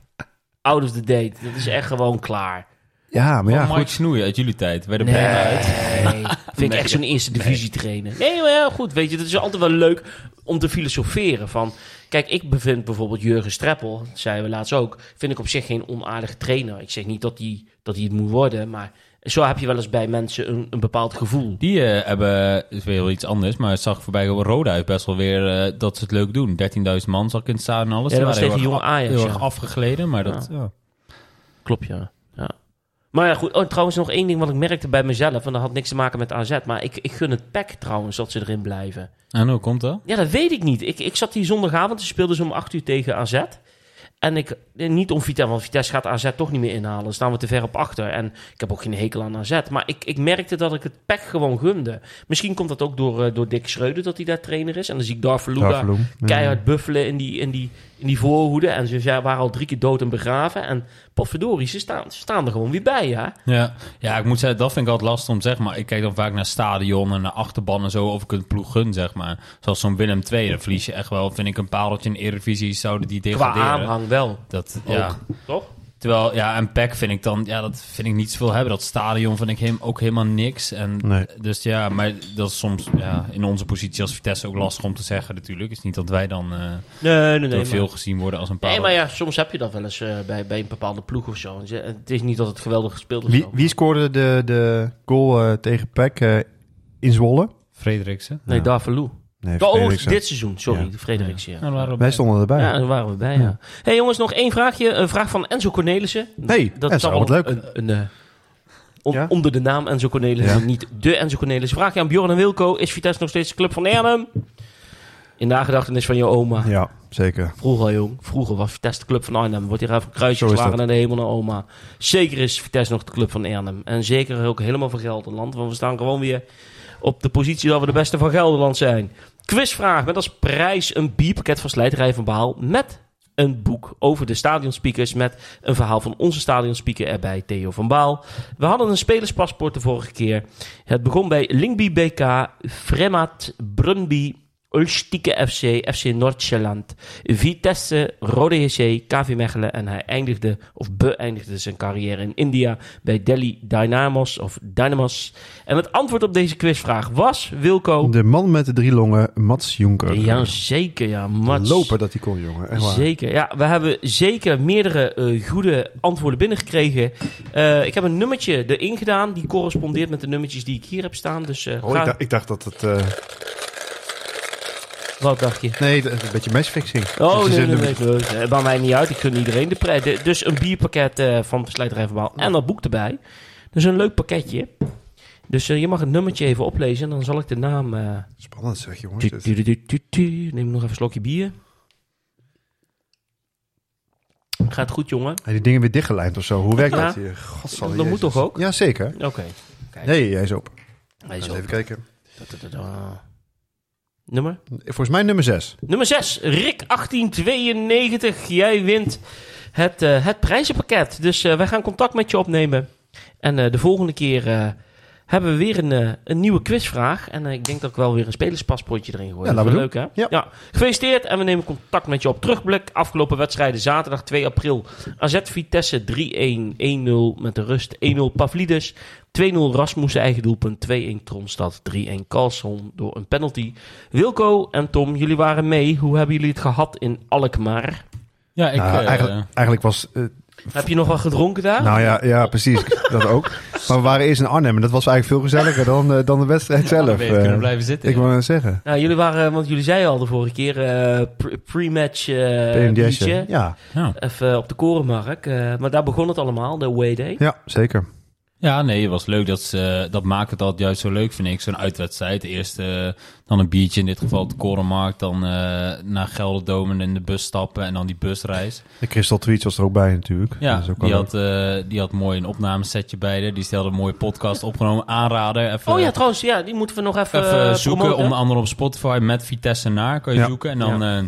out of the date. Dat is echt gewoon klaar. Ja, maar ja, Mike goed. Snoeien uit jullie tijd. Bij de Nee, uit. (laughs) vind ik echt zo'n eerste divisie trainer. Nee, maar ja, goed, weet je, het is altijd wel leuk om te filosoferen van... Kijk, ik bevind bijvoorbeeld Jurgen Streppel, dat zeiden we laatst ook... vind ik op zich geen onaardige trainer. Ik zeg niet dat hij, dat hij het moet worden, maar zo heb je wel eens bij mensen een, een bepaald gevoel. Die eh, hebben, is weer heel iets anders, maar het zag voorbij op Roda heeft best wel weer eh, dat ze het leuk doen. 13.000 man zag ik in het stadion en alles. Ja, dat was tegen heel ja. erg afgegleden, maar dat... Ja. Klopt, ja. Maar ja, goed. Oh, trouwens nog één ding wat ik merkte bij mezelf, en dat had niks te maken met AZ, maar ik, ik gun het PEC trouwens dat ze erin blijven. En hoe komt dat? Ja, dat weet ik niet. Ik, ik zat die zondagavond, ze speelden ze om 8 uur tegen AZ. En ik, eh, niet om Vitesse, want Vitesse gaat AZ toch niet meer inhalen. Dan staan we te ver op achter. En ik heb ook geen hekel aan AZ. Maar ik, ik merkte dat ik het pek gewoon gunde. Misschien komt dat ook door, eh, door Dick Schreuder, dat hij daar trainer is. En dan zie ik Darvaluga Darvalu. keihard buffelen in die, in, die, in die voorhoede. En ze zijn- waren al drie keer dood en begraven. En potverdorie, ze staan, ze staan er gewoon weer bij, ja. Ja. ja, ik moet zeggen, dat vind ik altijd lastig om zeggen. Maar ik kijk dan vaak naar stadion en naar achterban en zo. Of ik een ploeg gun, zeg maar. Zoals zo'n Willem II, dan verlies je echt wel, vind ik, een pareltje in Eredivisie. Zouden die Qua degraderen. aanhang wel. Dat, Ook. ja. Toch? Terwijl, ja, en PEC vind ik dan, ja, dat vind ik niet zoveel hebben. Dat stadion vind ik hem ook helemaal niks. En Nee. dus ja, maar dat is soms ja, in onze positie als Vitesse ook lastig om te zeggen natuurlijk. Het is niet dat wij dan eh Nee, nee, nee. door maar- veel gezien worden als een paar. Nee, maar ja, soms heb je dat wel eens eh, bij, bij een bepaalde ploeg of zo. Het is niet dat het geweldig gespeeld is. Wie, wie scoorde de, de goal eh, tegen PEC eh, in Zwolle? Frederiksen. Nee, Ja. Darvalu. Nee, Oh, dit seizoen. Sorry, Ja. de Frederiksen. Ja. Wij bij. stonden erbij. Ja, daar waren we bij, ja. hey, jongens, nog één vraagje. Een vraag van Enzo Cornelissen. Hey, dat is al wat leuk. Een, een, eh, on- Ja? Onder de naam Enzo Cornelissen, Ja. niet de Enzo Cornelissen. Vraagje aan Bjorn en Wilco. Is Vitesse nog steeds de club van Arnhem? In nagedachtenis van je oma. Ja, zeker. Vroeger, jong. Vroeger was Vitesse de club van Arnhem. Wordt hier even een kruisje geslagen naar de hemel naar oma. Zeker is Vitesse nog de club van Arnhem. En zeker ook helemaal van Gelderland. Want we staan gewoon weer op de positie dat we de beste van Gelderland zijn. Quizvraag met als prijs een bierpakket van Slijterij van Baal. Met een boek over de stadionspeakers. Met een verhaal van onze stadionspeaker erbij, Theo van Baal. We hadden een spelerspaspoort de vorige keer. Het begon bij Lingby BK, Fremad, Brunby, Ulstike FC, FC Noord-Zeeland, Vitesse, Rode JC, KV Mechelen en hij eindigde, of beëindigde zijn carrière in India bij Delhi Dynamos of Dynamos. En het antwoord op deze quizvraag was, Wilco... De man met de drie longen, Mats Jonker. Ja, zeker, ja. Mats. Lopen dat hij kon, jongen. Echt waar. Zeker, ja. We hebben zeker meerdere eh, goede antwoorden binnengekregen. Eh ik heb een nummertje erin gedaan, die correspondeert met de nummertjes die ik hier heb staan. Dus eh, Oh, ga- ik, dacht, ik dacht dat het... wat dacht je? nee, dat is een beetje matchfixing. Oh, Dus nee, nee, nee, nee. Mij niet uit. Ik gun iedereen de prijs. Dus een bierpakket eh, van Slijterij Verbaal en dat boek erbij. Dus een leuk pakketje. Dus eh, je mag het nummertje even oplezen en dan zal ik de naam... eh, Spannend zeg, jongens. tu. Neem nog even een slokje bier. Gaat goed, jongen? Die dingen weer dichtgelijmd of zo. Hoe werkt Ja. dat hier? Godsalle Dat moet toch ook? Ja, zeker. Oké. Nee, hij is open. Hij is Even kijken. Nummer? Volgens mij nummer 6. Nummer 6, Rick 1892. Jij wint het, eh, het prijzenpakket. Dus eh, wij gaan contact met je opnemen. En eh, de volgende keer hebben we weer een, eh, een nieuwe quizvraag. En eh, ik denk dat ik wel weer een spelerspaspoortje erin gooi. Ja, Dat is leuk, hè? Ja. Gefeliciteerd en we nemen contact met je op. Terugblik, afgelopen wedstrijden. Zaterdag 2 april. AZ Vitesse 3-1, 1-0 met de rust. 1-0 Pavlidis. 2-0 Rasmussen eigen doelpunt. 2-1 Tronstad. 3-1 Carlson door een penalty. Wilco en Tom, jullie waren mee. Hoe hebben jullie het gehad in Alkmaar? Ja, ik... Nou, eh, eigenlijk, eigenlijk was... Heb je nog wat gedronken daar? nou ja, ja, precies. (laughs) dat ook. Maar we waren eerst in Arnhem en dat was eigenlijk veel gezelliger dan, eh, dan de wedstrijd zelf. hadden beter eh. kunnen blijven zitten. ik ja. wou net zeggen. Nou, jullie waren, want jullie zeiden al de vorige keer, eh, pre- pre-match eh PMDS. biertje. Ja, Ja. Even op de Korenmarkt. eh, maar daar begon het allemaal, de away day. ja, zeker. Ja, nee, het was leuk. Dat, ze, dat maakt het altijd juist zo leuk, vind ik. Zo'n uitwedstrijd. Eerst eh, dan een biertje, in dit geval de Korenmarkt. Dan eh, naar Gelderdomen en in de bus stappen en dan die busreis. De Crystal Tweets was er ook bij natuurlijk. Ja, Dat is ook die had, eh, die had mooi een opnamesetje bij de. Die stelde een mooie podcast opgenomen. Aanrader. Even, Oh ja, trouwens, ja, die moeten we nog even, even zoeken. promoten. Onder andere op Spotify met Vitesse naar kan je Ja. zoeken. En dan eh,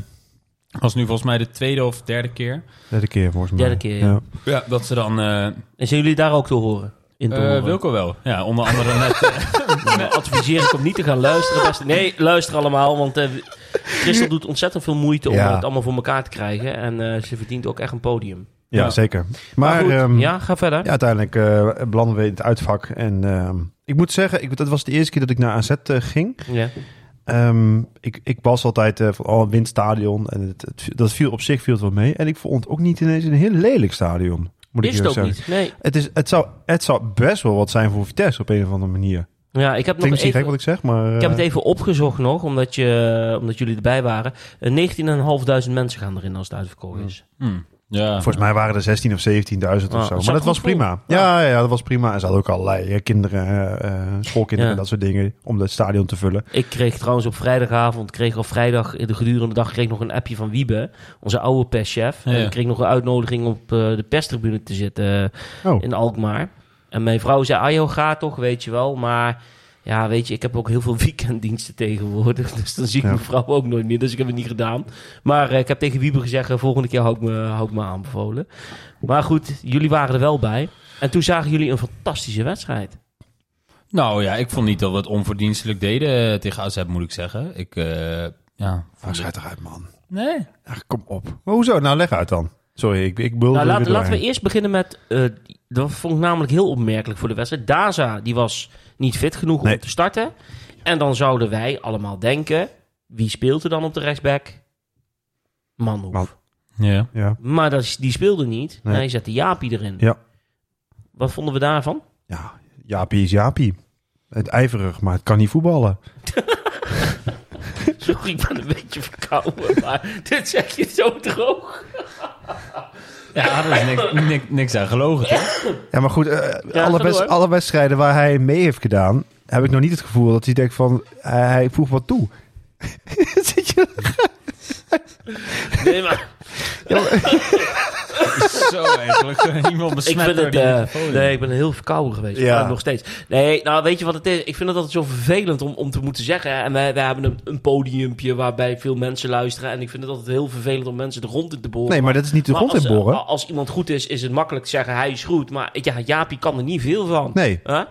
was nu volgens mij de tweede of derde keer. Derde keer volgens mij. Derde keer, ja. Ja, dat ze dan... eh En zijn jullie daar ook te horen? In te eh, horen? Wilco wel. Ja, onder andere net... eh, Dan (laughs) adviseer ik om niet te gaan luisteren. Beste. Nee, luister allemaal, want eh Christel doet ontzettend veel moeite om Ja. het allemaal voor elkaar te krijgen. En eh, ze verdient ook echt een podium. Ja, Ja. zeker. Maar, goed, ehm, ja, ga verder. Ja, uiteindelijk eh, belanden we in het uitvak. En ehm, ik moet zeggen, ik, dat was de eerste keer dat ik naar AZ ging. Ja. Ehm, ik, ik was altijd eh, van, oh, windstadion. En het, het- dat viel op zich viel het wel mee. En ik vond het ook niet ineens een heel lelijk stadion. Moet Is ik het ook zeggen. niet? Nee. Het, is, het, zou, het zou best wel wat zijn voor Vitesse op een of andere manier. Ja, ik heb nog even... gek wat ik zeg, maar... Ik heb het eh, even opgezocht nog, omdat, je, omdat jullie erbij waren. Uh, 19.500 mensen gaan erin als het uitverkoren is. hmm, ja. Volgens mij waren er 16 of 17.000 Ah, of zo. zat Maar dat was vol. prima. Ja, ja, dat was prima. En ze hadden ook allerlei eh, kinderen, eh, eh, schoolkinderen Ja. en dat soort dingen om het stadion te vullen. Ik kreeg trouwens op vrijdagavond, kreeg op vrijdag in de gedurende dag, kreeg ik nog een appje van Wiebe, onze oude perschef. Ja. En ik kreeg nog een uitnodiging op eh, de perstribune te zitten Oh, in Alkmaar. En mijn vrouw zei, Ajo, ga toch, weet je wel. Maar ja, weet je, ik heb ook heel veel (laughs) weekenddiensten tegenwoordig. Dus dan zie ik Ja. mijn vrouw ook nooit meer. Dus ik heb het niet gedaan. Maar eh, ik heb tegen Wiebe gezegd, eh, volgende keer hou ik, me, hou ik me aanbevolen. Maar goed, jullie waren er wel bij. En toen zagen jullie een fantastische wedstrijd. Nou ja, ik vond niet dat we het onverdienstelijk deden eh, tegen AZ, moet ik zeggen. Ik, eh ja... vond schijt eruit, man. Nee. Ach, kom op. Maar hoezo? Nou, leg uit dan. Sorry, ik, ik bedoel... Nou, er laten, we eerst beginnen met... dat vond ik namelijk heel opmerkelijk voor de wedstrijd. Daza, die was niet fit genoeg Nee. om te starten. En dan zouden wij allemaal denken... Wie speelt er dan op de rechtsback? Manhoef. Man. Ja. Ja, Maar dat, is- die speelde niet. Nee. Hij zette Jaapie erin. Ja. Wat vonden we daarvan? ja, Jaapie is Jaapie. Het ijverig, maar het kan niet voetballen. (laughs) Sorry, ik ben een beetje verkouden. Maar (laughs) dit zeg je zo droog. (laughs) Ja, er is niks, (laughs) niks, niks aan gelogen, toch? Ja, maar goed, eh, Ja, alle, door. alle wedstrijden waar hij mee heeft gedaan... heb ik nog niet het gevoel dat hij denkt van... hij- hij voegt wat toe. (laughs) Zit je... Nee, maar (laughs) Zo eigenlijk. Iemand ik vind door het... die eh, nee, ik ben heel verkouden geweest. Ja. Maar nog steeds. Nee, nou weet je wat het is? Ik vind het altijd zo vervelend om, om te moeten zeggen. hè. En wij, wij hebben een, een podiumpje waarbij veel mensen luisteren. En ik vind het altijd heel vervelend om mensen de grond in te boren. Nee, maar dat is niet de grond als, inboren. eh, Als iemand goed is, is het makkelijk te zeggen hij is goed. Maar ja, Jaapie kan er niet veel van. Nee, Huh?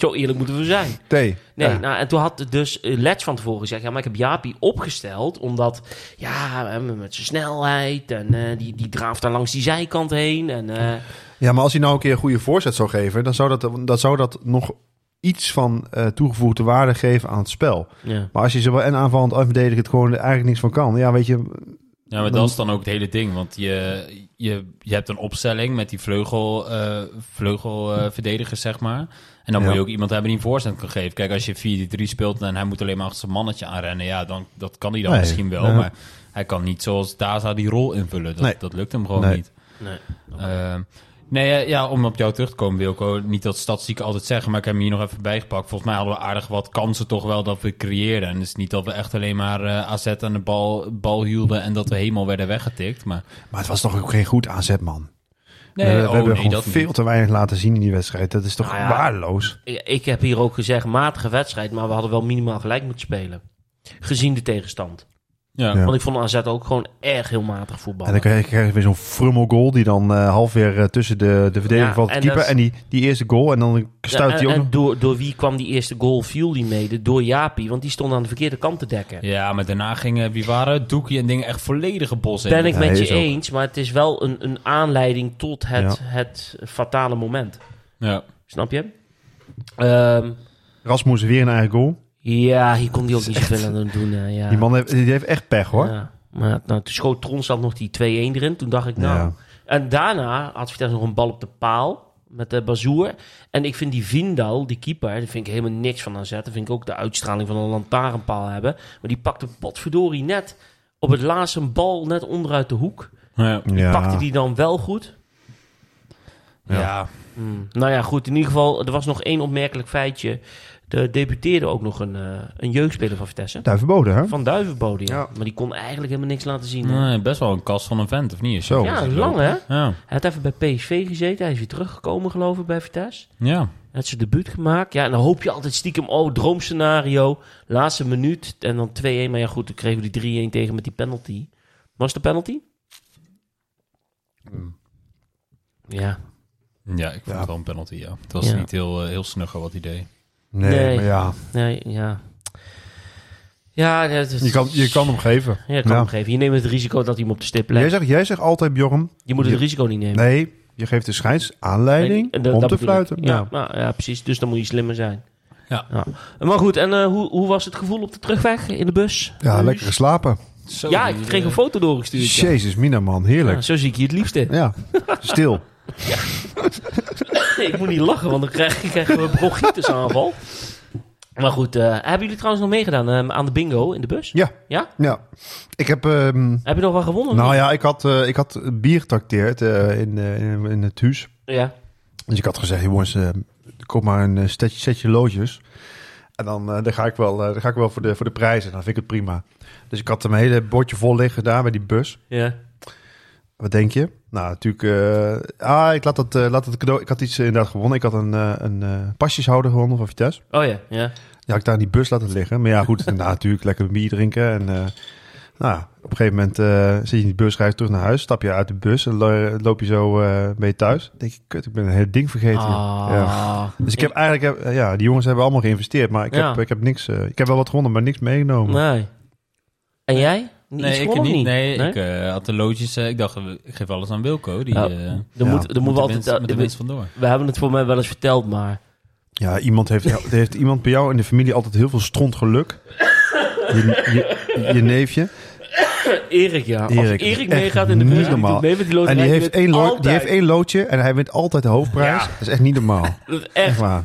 Zo eerlijk moeten we zijn. nee. Nee, Ja. nou, en toen had dus eh, Letch van tevoren gezegd... ja, maar ik heb Jaapie opgesteld... omdat, ja, hè, met zijn snelheid... en eh, die, die draaft daar langs die zijkant heen... en eh, Ja, maar als hij nou een keer een goede voorzet zou geven, dan zou dat, dan zou dat nog iets van eh, toegevoegde waarde geven aan het spel. ja. Maar als je zowel en aanvallend en verdedigend gewoon er eigenlijk niks van kan, ja, weet je, Ja, maar dat is dan ook het hele ding. Want je, je, je hebt een opstelling met die vleugel, eh vleugelverdedigers, zeg maar. En dan Ja. moet je ook iemand hebben die een voorzet kan geven. Kijk, als je 4-3 speelt en hij moet alleen maar achter zijn mannetje aanrennen... ja, dan, dat kan hij dan Nee. misschien wel. Maar hij kan niet zoals Daza die rol invullen. Dat, Nee. dat lukt hem gewoon Nee. niet. Nee. Ehm, nee, eh, ja, om op jou terug te komen, Wilco. Niet dat statistieken altijd zeggen, maar ik heb hem hier nog even bijgepakt. Volgens mij hadden we aardig wat kansen toch wel dat we creëerden. En het is niet dat we echt alleen maar eh AZ aan de bal, bal hielden en dat we helemaal werden weggetikt. Maar maar het was toch ook geen goed aanzet, man. Nee, we, we oh, hebben nee, gewoon veel niet. te weinig laten zien in die wedstrijd. Dat is toch Nou ja. waardeloos. Ik, ik heb hier ook gezegd, matige wedstrijd... maar we hadden wel minimaal gelijk moeten spelen. Gezien de tegenstand. Ja. Ja. Want ik vond AZ ook gewoon erg heel matig En voetballen. dan krijg je, krijg je weer zo'n frummel goal die dan eh, half weer eh, tussen de, de valt te en keeper. En die, die eerste goal en dan stuit Ja, en ook nog. en door, door wie kwam die eerste goal? Viel die mede? Door Jaapie, want die stond aan de verkeerde kant te dekken. ja, maar daarna gingen, wie waren het? Doekie en dingen echt volledige bos in. Ben ik met je ook. eens, maar het is wel een, een aanleiding tot het, Ja. het fatale moment. Ja. Snap je? Ehm, Rasmussen weer een eigen goal. Ja, hier kon hij ook (laughs) niet zoveel aan doen. eh, ja. Die man heeft, die heeft echt pech hoor. Ja. Maar nou, toen schoot Tronsland nog die 2-1 erin. Toen dacht ik, nou... Ja. En daarna had Vitesse nog een bal op de paal met de Bazoer. En ik vind die Vindal, die keeper, daar vind ik helemaal niks van aan zetten. Vind ik ook de uitstraling van een lantaarnpaal hebben. Maar die pakte potverdorie net op het laatste een bal net onderuit de hoek. Ja. Ja. Pakte die dan wel goed? Ja. Hmm. Nou ja, goed. In ieder geval, er was nog één opmerkelijk feitje. Er debuteerde ook nog een, eh, een jeugdspeler van Vitesse. Daar verboden, hè? Van Duivenbode, ja. Ja. Maar die kon eigenlijk helemaal niks laten zien. hè. Nee, best wel een kast van een vent, of niet? Zo. Ja, lang hè? Ja. Hij had even bij PSV gezeten. Hij is weer teruggekomen, geloof ik, bij Vitesse. Ja. Hij had zijn debuut gemaakt. Ja, en dan hoop je altijd stiekem, oh, droomscenario. Laatste minuut en dan 2-1. Maar ja, goed, dan kregen we die 3-1 tegen met die penalty. Was de penalty? Hmm. Ja. Ja, ik vond Ja. het wel een penalty, ja. Het was Ja. niet heel, eh, heel snugger wat hij deed. Nee, Nee. maar ja. Nee, ja. Ja, dat is- Je kan, je kan hem geven. Ja, je kan Ja. hem geven. Je neemt het risico dat hij hem op de stip Jij legt. zegt, jij zegt altijd, Bjorn, Je moet het je- risico niet nemen. nee, je geeft de scheids aanleiding de- om te fluiten. Ja, Ja. nou, ja, precies. Dus dan moet je slimmer zijn. Ja. Maar goed, en eh, hoe, hoe was het gevoel op de terugweg in de bus? Ja, lekker geslapen. Zo, Ja, ik kreeg een foto doorgestuurd. ja. Jezus, Mina man, heerlijk. Ja, zo zie ik je het liefste. Ja, stil. (laughs) Nee, ik moet niet lachen, want dan krijg ik een bronchitusaanval. Maar goed, eh, hebben jullie trouwens nog meegedaan eh, aan de bingo in de bus? Ja. Ja? Ja. Ik heb... ehm, Heb je nog wel gewonnen? nou ja, ik had, eh, ik had bier getrakteerd eh, in, in, in het huis. Ja. Dus ik had gezegd, jongens, koop maar een setje, setje loodjes. En dan, dan, ga ik wel, dan ga ik wel voor de, voor de prijzen. Dan vind ik het prima. Dus ik had een hele bordje vol liggen daar bij die bus. Ja. Wat denk je? Nou, natuurlijk... eh, ah, ik laat het, eh, laat het cadeau... Ik had iets inderdaad gewonnen. Ik had een, eh, een pasjeshouder gewonnen van Vitesse. Oh ja, ja. Had ik daar in die bus laten liggen. Maar ja, goed, (laughs) daarna natuurlijk lekker bier drinken. En nou, op een gegeven moment zit je in die bus, je terug naar huis. Stap je uit de bus en lo- loop je zo je thuis. Dan denk je, kut, ik ben een heel ding vergeten. Ah. Ja. Dus ik heb eigenlijk... heb- ja, die jongens hebben allemaal geïnvesteerd. Maar ik, Ja. heb, ik heb niks... ik heb wel wat gewonnen, maar niks meegenomen. Nee. En jij? Niet Nee, ik niet. Nee, Nee? ik eh, had de loodjes. eh, ik dacht, eh, ik geef alles aan Wilco. Die, Ja, eh, Er Ja, moet, er moet de altijd... winst- met de we, winst vandoor. we hebben het voor mij wel eens verteld, maar... Ja, iemand heeft, er heeft iemand bij jou in de familie altijd heel veel stront geluk. Je, je, je neefje. Erik, ja. Als Erik, Erik echt meegaat in de niet bus, die normaal. doet mee met die En loterij, die die heeft, één lo- die altijd. heeft één loodje en hij wint altijd de hoofdprijs. Ja. Dat is echt niet normaal. Dat is Echt echt, waar.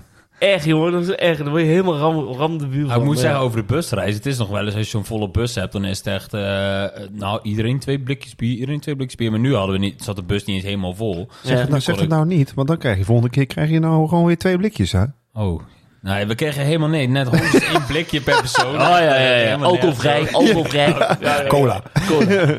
Echt, jongen. Dat is echt. Dan word je helemaal ram, ram de buur van. ik moet Ja. zeggen, over de busreis. Het is nog wel eens, als je zo'n volle bus hebt, dan is het echt... eh, nou, iedereen twee blikjes bier, iedereen twee blikjes bier. Maar nu hadden we niet, zat de bus niet eens helemaal vol. Zeg, Ja. het, nou, zeg het nou niet, want dan krijg je volgende keer krijg je nou gewoon weer twee blikjes, hè? Oh. Nee, we kregen helemaal nee, net één (laughs) blikje per persoon. Oh ja, ja, ja. Alcoholvrij, alcoholvrij. (laughs) Ja, ja, ja. Cola. Cola.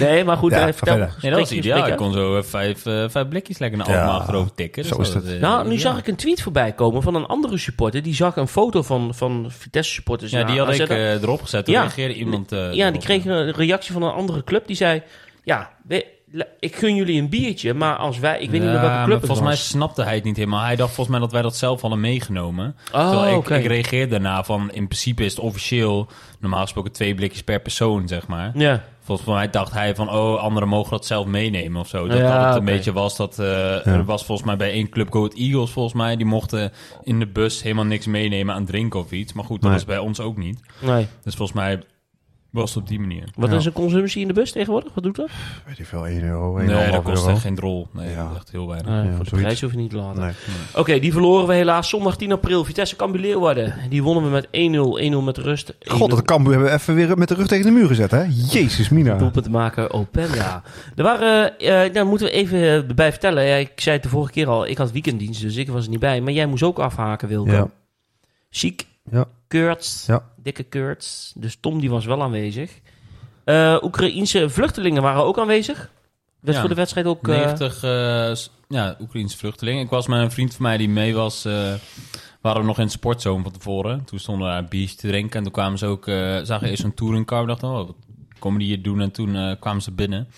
Nee, maar goed, Ja, eh, vertel. Nee, dat was ideaal. Ik je. kon zo eh, vijf, eh, vijf blikjes lekker naar Ja, Alkmaar achterover tikken. zo Dus is dat, het. eh, Nou, nu ja. zag ik een tweet voorbij komen van een andere supporter. Die zag een foto van, van Vitesse supporters. Ja, die had ik erop gezet. Toen Ja. reageerde iemand... eh, ja, die kreeg een reactie van een andere club. Die zei, ja, we- ik gun jullie een biertje, maar als wij... Ik weet niet meer welke club het volgens mij snapte hij het niet helemaal. Hij dacht volgens mij dat wij dat zelf hadden meegenomen. Oh, Terwijl ik, oké. ik reageerde daarna van... In principe is het officieel normaal gesproken twee blikjes per persoon, zeg maar. Ja, Volgens mij dacht hij van... Oh, anderen mogen dat zelf meenemen of zo. Dat, Ja, dat het een beetje was dat... eh, Er was volgens mij bij één club Goat Eagles volgens mij... Die mochten in de bus helemaal niks meenemen aan drinken of iets. Maar goed, dat Nee. was bij ons ook niet. nee. Dus volgens mij was het op die manier. Wat Ja. is een consumptie in de bus tegenwoordig? Wat doet dat? Weet ik veel, 1 euro, 1,5 Nee, dat kost euro. echt geen drol. Nee, Ja. dat is echt heel weinig. Nee, Ja, voor de zoiets. prijs hoef je niet te laten. Nee. Oké, die verloren we helaas zondag 10 april. Vitesse Cambuur Leeuwarden. Die wonnen we met 1-0. 1-0 met rust. God, dat Cambuur hebben we even weer met de rug tegen de muur gezet, hè? Jezus, Mina. doelpunt te maken, Openda. Er waren, eh daar moeten we even eh, bij vertellen. Ja, ik zei het de vorige keer al, ik had weekenddienst, dus ik was er niet bij. Maar jij moest ook afhaken, Wilco. Ja. Chic, Ja. Kurtz, Ja. Dikke Kurtz. Dus Tom die was wel aanwezig. Eh Oekraïense vluchtelingen waren ook aanwezig. Dus Ja. voor de wedstrijd ook... eh, 90 eh, s- ja, Oekraïnse vluchtelingen. Ik was met een vriend van mij die mee was. eh waren we nog in het sportzone van tevoren. Toen stonden we daar een biertje te drinken. En toen kwamen ze ook, eh zagen eerst een touringcar. We dachten, oh, wat komen die hier doen? En toen eh, kwamen ze binnen.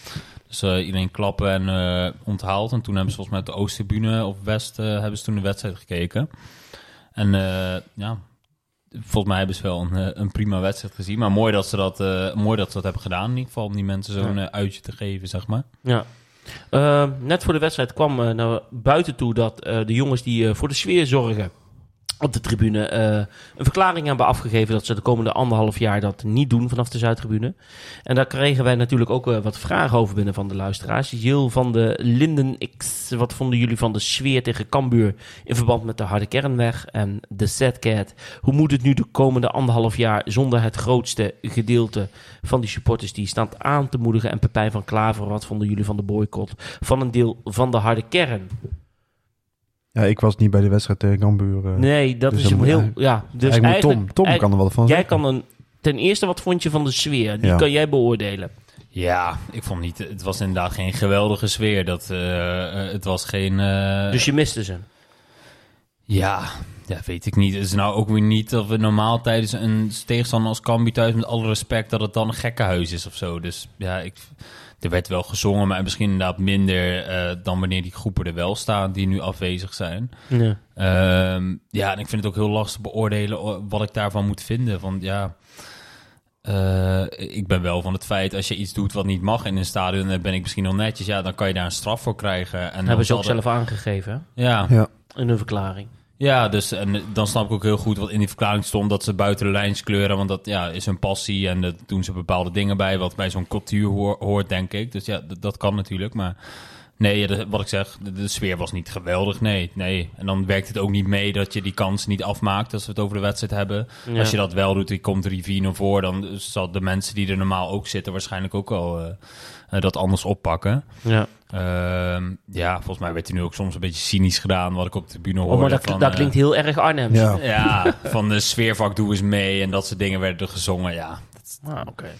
Dus eh, iedereen klappen en eh, onthaald. En toen hebben ze volgens mij de Oosttribune of West eh, hebben ze toen de wedstrijd gekeken. En eh, ja, volgens mij hebben ze wel een, eh, een prima wedstrijd gezien. Maar mooi dat ze dat, eh, mooi dat ze dat hebben gedaan in ieder geval. Om die mensen zo'n eh, uitje te geven, zeg maar. Ja. Eh, net voor de wedstrijd kwam naar buiten toe dat de jongens die voor de sfeer zorgen op de tribune eh, een verklaring hebben afgegeven dat ze de komende anderhalf jaar dat niet doen vanaf de Zuidtribune. En daar kregen wij natuurlijk ook eh, wat vragen over binnen van de luisteraars. Jill van de Linden X, wat vonden jullie van de sfeer tegen Cambuur in verband met de harde kernweg en de Setcat? Hoe moet het nu de komende anderhalf jaar zonder het grootste gedeelte van die supporters die staan aan te moedigen. En Pepijn van Klaver, wat vonden jullie van de boycott van een deel van de harde kern? Ja, ik was niet bij de wedstrijd tegen Cambuur. eh. Nee, dat Dus is moet heel... Ja, dus eigenlijk. Tom, Tom kan er wat van Jij zeggen. kan een... Ten eerste, wat vond je van de sfeer? Die Ja. kan jij beoordelen. Ja, ik vond niet... Het was inderdaad geen geweldige sfeer. Dat, eh, eh, het was geen... eh, Dus je miste ze. Ja, ja, weet ik niet. Het is nou ook weer niet dat we normaal tijdens een tegenstander als Cambuur thuis... met alle respect dat het dan een gekkenhuis is of zo. Dus ja, ik, er werd wel gezongen, maar misschien inderdaad minder... eh, dan wanneer die groepen er wel staan die nu afwezig zijn. Ja. Ehm, ja, en ik vind het ook heel lastig beoordelen o- wat ik daarvan moet vinden. Want ja, eh, ik ben wel van het feit als je iets doet wat niet mag in een stadion, dan ben ik misschien nog netjes. Ja, dan kan je daar een straf voor krijgen. En dan Hebben ze ook zelf aangegeven, hè? Ja, Ja. In hun verklaring. Ja, dus en dan snap ik ook heel goed wat in die verklaring stond dat ze buiten de lijns kleuren, want dat ja, is hun passie en dat doen ze bepaalde dingen bij, wat bij zo'n cultuur hoor- hoort, denk ik. Dus ja, dat kan natuurlijk, maar nee, ja, wat ik zeg, de, de sfeer was niet geweldig, nee, nee. En dan werkt het ook niet mee dat je die kans niet afmaakt als we het over de wedstrijd hebben. Ja. Als je dat wel doet, die komt Rivier naar voor, dan zal de mensen die er normaal ook zitten waarschijnlijk ook al eh, eh, dat anders oppakken. Ja. Ehm, ja, volgens mij werd er nu ook soms een beetje cynisch gedaan, wat ik op de tribune hoorde. Oh, maar dat, van, dat eh, klinkt heel erg Arnhems. Ja. ja, van de sfeervak doe eens mee en dat soort dingen werden er gezongen, ja. Ah, oké.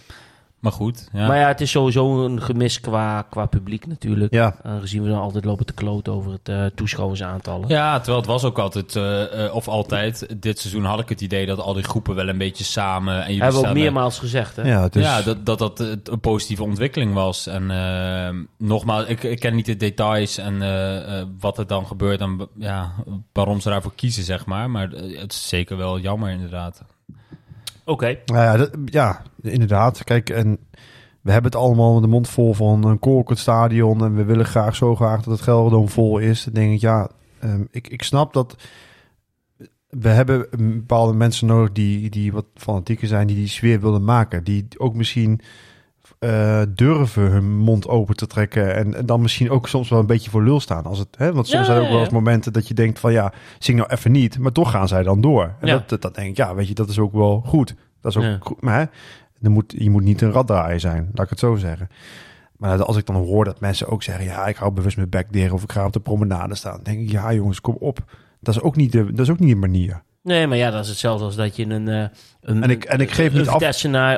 Maar goed, ja. Maar ja, het is sowieso een gemis qua, qua publiek natuurlijk. Ja. Aangezien we dan altijd lopen te kloten over het eh toeschouwersaantallen. Ja, terwijl het was ook altijd, eh, eh, of altijd, dit seizoen had ik het idee dat al die groepen wel een beetje samen... En jullie Hebben we ook meermaals gezegd, hè? Ja, is, Ja, dat dat, dat het een positieve ontwikkeling was. En eh, nogmaals, ik, ik ken niet de details en eh, eh, wat er dan gebeurt en ja, waarom ze daarvoor kiezen, zeg maar. Maar het is zeker wel jammer, inderdaad. Oké. Nou ja, inderdaad. Kijk, en we hebben het allemaal de mond vol van een Corkert stadion. En we willen graag zo graag dat het Gelderdoom vol is. Dan denk ik, ja, ehm, ik, ik snap dat... We hebben bepaalde mensen nodig die, die wat fanatieker zijn, die die sfeer willen maken. Die ook misschien eh, durven hun mond open te trekken. En, en dan misschien ook soms wel een beetje voor lul staan. Als het, hè? Want soms Ja, zijn er ook wel eens momenten dat je denkt van ja, zing nou even niet. Maar toch gaan zij dan door. En dat, dat, dat denk ik, ja, weet je, dat is ook wel goed. Dat is ook goed. Maar hè, dan moet, je moet niet een raddraaier zijn, laat ik het zo zeggen. Maar als ik dan hoor dat mensen ook zeggen... ja, ik hou bewust mijn bek dicht of ik ga op de promenade staan... dan denk ik, ja jongens, kom op. Dat is ook niet de, dat is ook niet de manier. Nee, maar ja, dat is hetzelfde als dat je een, eh een, En ik- en ik geef een niet af-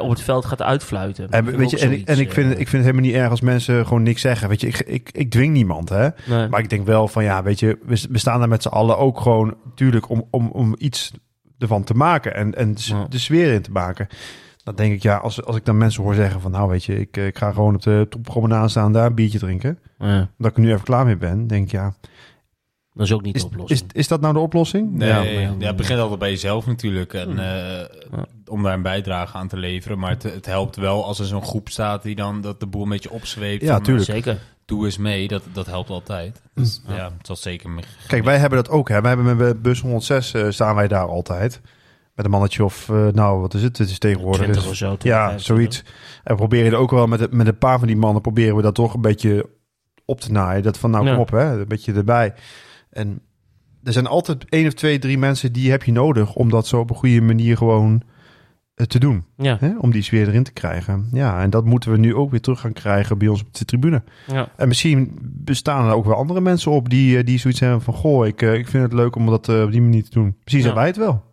op het veld gaat uitfluiten. En, weet je, en, ik- en ik, vind, eh, ik vind het helemaal niet erg als mensen gewoon niks zeggen. Weet je, ik, ik, ik dwing niemand, hè. nee. Maar ik denk wel van, ja, weet je... we, we staan daar met z'n allen ook gewoon... natuurlijk om, om, om iets ervan te maken... en, en de, sfeer in te maken. Dan denk ik, ja, als, als ik dan mensen hoor zeggen van... nou, weet je, ik, eh, ik ga gewoon op de, op de promenade staan... daar een biertje drinken... Ja, dat ik nu even klaar mee ben, denk ik, ja... dat is ook niet Is, de oplossing. is, is dat nou de oplossing? Nee, Ja. ja, het begint altijd bij jezelf natuurlijk. En, Hmm. eh, Ja. Om daar een bijdrage aan te leveren. Maar het, het helpt wel als er zo'n groep staat die dan dat de boel een beetje opzweept. Ja, van, tuurlijk. Zeker. Doe eens mee, dat, dat helpt altijd. Dus, ja. het zal zeker mee. Kijk, wij hebben dat ook. Hè. Wij hebben met bus 106 eh, staan wij daar altijd. Met een mannetje of, eh, nou, wat is het? Het is tegenwoordig. 20 is- of zo. ja, 25. zoiets. En we proberen er ook wel met, met een paar van die mannen proberen we dat toch een beetje op te naaien. Dat van, nou, Ja. kom op, hè, een beetje erbij. En er zijn altijd één of twee, drie mensen die heb je nodig om dat zo op een goede manier gewoon eh, te doen. Ja, Hè? Om die sfeer erin te krijgen. Ja, en dat moeten we nu ook weer terug gaan krijgen bij ons op de tribune. ja. En misschien bestaan er ook wel andere mensen op die, eh, die zoiets hebben van... Goh, ik, eh, ik vind het leuk om dat op die manier te doen. Misschien zijn Ja. wij het wel.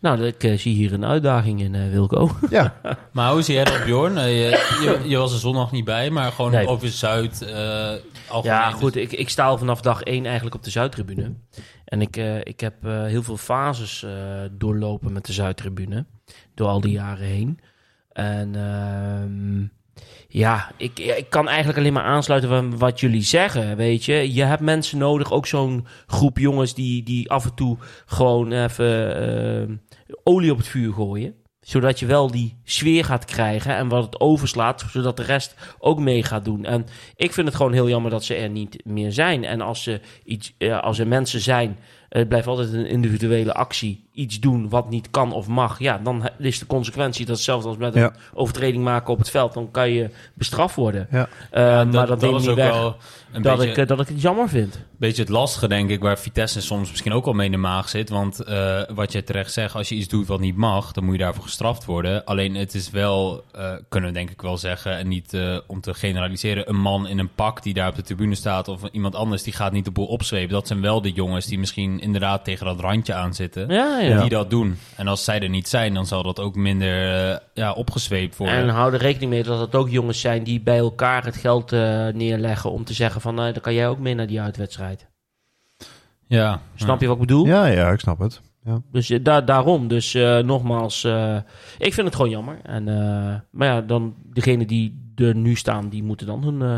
Nou, ik eh, zie hier een uitdaging in, eh, Wilco. (laughs) Ja, Maar hoe zie jij dat, Bjorn? Eh, je, je, je was er zondag niet bij, maar gewoon Nee. over Zuid. eh. Ja, goed. Ik, ik sta al vanaf dag één eigenlijk op de Zuidtribune. En ik, eh, ik heb eh, heel veel fases eh, doorlopen met de Zuidtribune. Door al die jaren heen. En ehm, ja, ik, ik kan eigenlijk alleen maar aansluiten van wat jullie zeggen, weet je. Je hebt mensen nodig, ook zo'n groep jongens die, die af en toe gewoon even eh, olie op het vuur gooien. Zodat je wel die sfeer gaat krijgen en wat het overslaat, zodat de rest ook mee gaat doen. En ik vind het gewoon heel jammer dat ze er niet meer zijn. En als, ze iets, eh, als er mensen zijn het blijft altijd een individuele actie. Iets doen wat niet kan of mag. Ja, dan is de consequentie dat hetzelfde als met Ja. een overtreding maken op het veld. Dan kan je bestraft worden. Ja. Eh, Ja, maar dat, neemt was niet ook weg wel een dat, beetje, ik, eh, dat ik het jammer vind. beetje het lastige, denk ik, waar Vitesse soms misschien ook al mee in de maag zit. Want eh, wat je terecht zegt, als je iets doet wat niet mag, dan moet je daarvoor gestraft worden. Alleen het is wel, eh, kunnen we denk ik wel zeggen, en niet eh, om te generaliseren, een man in een pak die daar op de tribune staat of iemand anders, die gaat niet de boel opzwepen. Dat zijn wel de jongens die misschien inderdaad tegen dat randje aan zitten. Ja, ja. Die dat doen. En als zij er niet zijn, dan zal dat ook minder eh, ja, opgezweept worden. En hou er rekening mee dat het ook jongens zijn die bij elkaar het geld eh, neerleggen om te zeggen van, nou, dan kan jij ook mee naar die uitwedstrijd. ja, Snap je wat ik bedoel? Ja, ja, ik snap het. Ja. Dus eh, daar daarom. Dus eh, nogmaals, eh, ik vind het gewoon jammer. En, eh, maar ja, dan degenen die er nu staan, die moeten dan hun uh,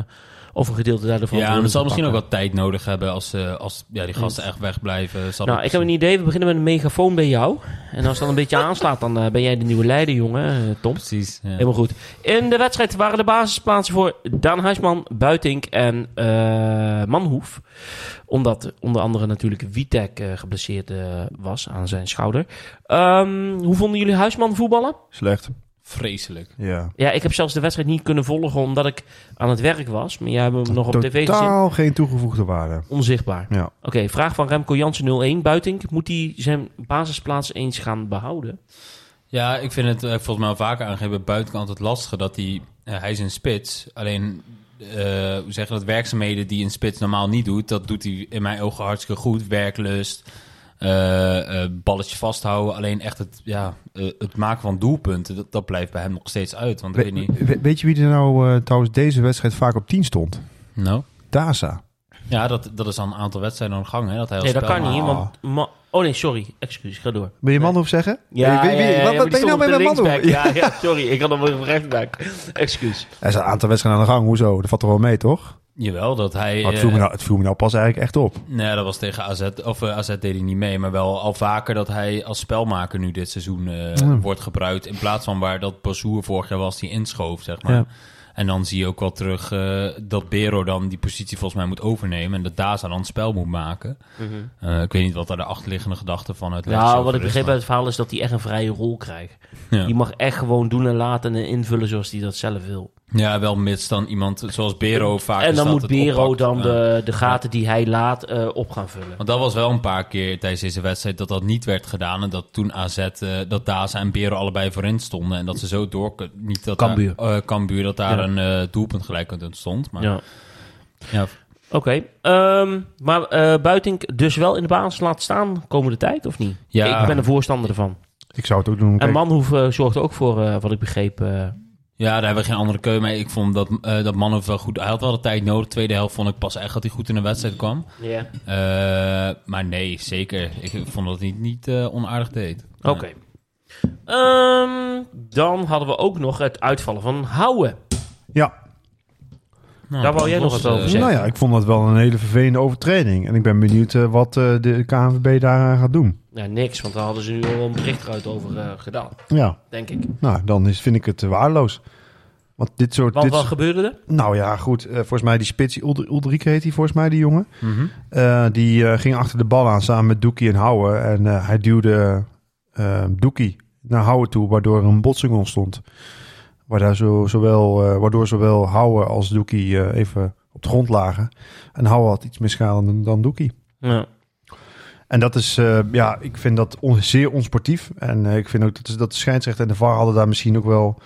of een gedeelte daarvan. Ja, en het zal misschien ook wat tijd nodig hebben als, uh, als ja, die gasten echt wegblijven. Zal Nou, ik heb een idee. We beginnen met een megafoon bij jou. En als het dan een beetje aanslaat, dan uh, ben jij de nieuwe leider, jongen. Uh, Tom. Precies. Ja. Helemaal goed. In de wedstrijd waren de basisplaatsen voor Daan Huisman, Buitink en uh, Manhoef. Omdat onder andere natuurlijk Witek uh, geblesseerd uh, was aan zijn schouder. Um, hoe vonden jullie Huisman voetballen? Slecht. Vreselijk. Ja. Ja, ik heb zelfs de wedstrijd niet kunnen volgen omdat ik aan het werk was. Maar jij hebt hem nog op tv gezien. Totaal geen toegevoegde waarde. Onzichtbaar. Ja. Oké, okay, vraag van Remco Jansen 01. Buitink, moet hij zijn basisplaats eens gaan behouden? Ja, ik vind het uh, volgens mij al vaker aangegeven buitenkant het lastige dat hij, uh, hij is een spits. Alleen, uh, hoe zeg je dat, werkzaamheden die een spits normaal niet doet, dat doet hij in mijn ogen hartstikke goed. Werklust, balletje vasthouden. Alleen echt het, ja, het maken van doelpunten, dat, dat, blijft bij hem nog steeds uit. Want We, weet, niet... we, weet je wie er nou trouwens deze wedstrijd vaak op 10 stond? Nou? Daza. Ja, dat, dat is al een aantal wedstrijden aan de gang. Hè, dat hij nee, dat kan niet. Want ma- oh nee, sorry. Excuus, ga door. Ben je man of zeggen? Ja, wie, wie, ja, ja, wat, ja, wat ben je nou met mijn man Ja, ja, sorry. Ik had hem op rechtsback. Excuus. Er is een aantal wedstrijden aan de gang. Hoezo? Dat valt er wel mee, toch? Jawel, dat hij... Maar het, viel me nou, het viel me nou pas eigenlijk echt op. Nee, dat was tegen AZ. Of uh, AZ deed hij niet mee. Maar wel al vaker dat hij als spelmaker nu dit seizoen uh, mm. wordt gebruikt. In plaats van waar dat Bassoer vorig jaar was, die inschoof, zeg maar. Ja. En dan zie je ook wel terug uh, dat Bero dan die positie volgens mij moet overnemen. En dat Daza dan het spel moet maken. Uh, ik weet niet wat daar de achterliggende gedachte van het Nou, wat ik begreep uit het verhaal is dat hij echt een vrije rol krijgt. Ja. Die mag echt gewoon doen en laten en invullen zoals hij dat zelf wil. Ja, wel mits dan iemand zoals Bero vaak En dan moet Bero oppakt. dan de, de gaten die hij laat uh, op gaan vullen. Want dat was wel een paar keer tijdens deze wedstrijd dat dat niet werd gedaan. En dat toen AZ, uh, dat Daza en Bero allebei voorin stonden. En dat ze zo door... Niet dat Cambuur. Daar, uh, Cambuur, dat daar ja. een uh, doelpunt gelijk ontstond. Maar, ja. ja. Oké, okay. um, maar uh, Buitink dus wel in de basis laten staan komende tijd, of niet? Ja. Ik ben een voorstander ervan. Ik zou het ook doen. En Manhoef uh, zorgt ook voor, uh, wat ik begreep... Ja, daar hebben we geen andere keuze mee. Ik vond dat, uh, dat Manhoef wel goed... Hij had wel de tijd nodig. Tweede helft vond ik pas echt dat hij goed in de wedstrijd kwam. Ja. Yeah. Uh, maar nee, zeker. Ik vond dat hij niet, niet uh, onaardig deed. Oké. Okay. Um, dan hadden we ook nog het uitvallen van Houwen. Ja. Nou, Daar wou jij nog wat over zeggen. Nou ja, ik vond dat wel een hele vervelende overtreding. En ik ben benieuwd uh, wat uh, de KNVB daar gaat doen. Ja, niks, want daar hadden ze nu al een bericht eruit over uh, gedaan. Ja. Denk ik. Nou, dan is, vind ik het waardeloos. Want dit soort... Wat, dit wat gebeurde er? Nou ja, goed. Uh, volgens mij die spits, Ulrike heet hij volgens mij, die jongen. Mm -hmm. uh, die uh, ging achter de bal aan samen met Doekie en Houwen. En uh, hij duwde Doekie naar Houwen toe, waardoor er een botsing ontstond. Zo, zowel, uh, waardoor zowel Houwen als Doekie uh, even op de grond lagen. En Houwen had iets meer schade dan, dan Doekie. Ja. En dat is, uh, ja, ik vind dat on, zeer onsportief. En uh, ik vind ook dat, dat de scheidsrechter en de VAR hadden daar misschien ook wel...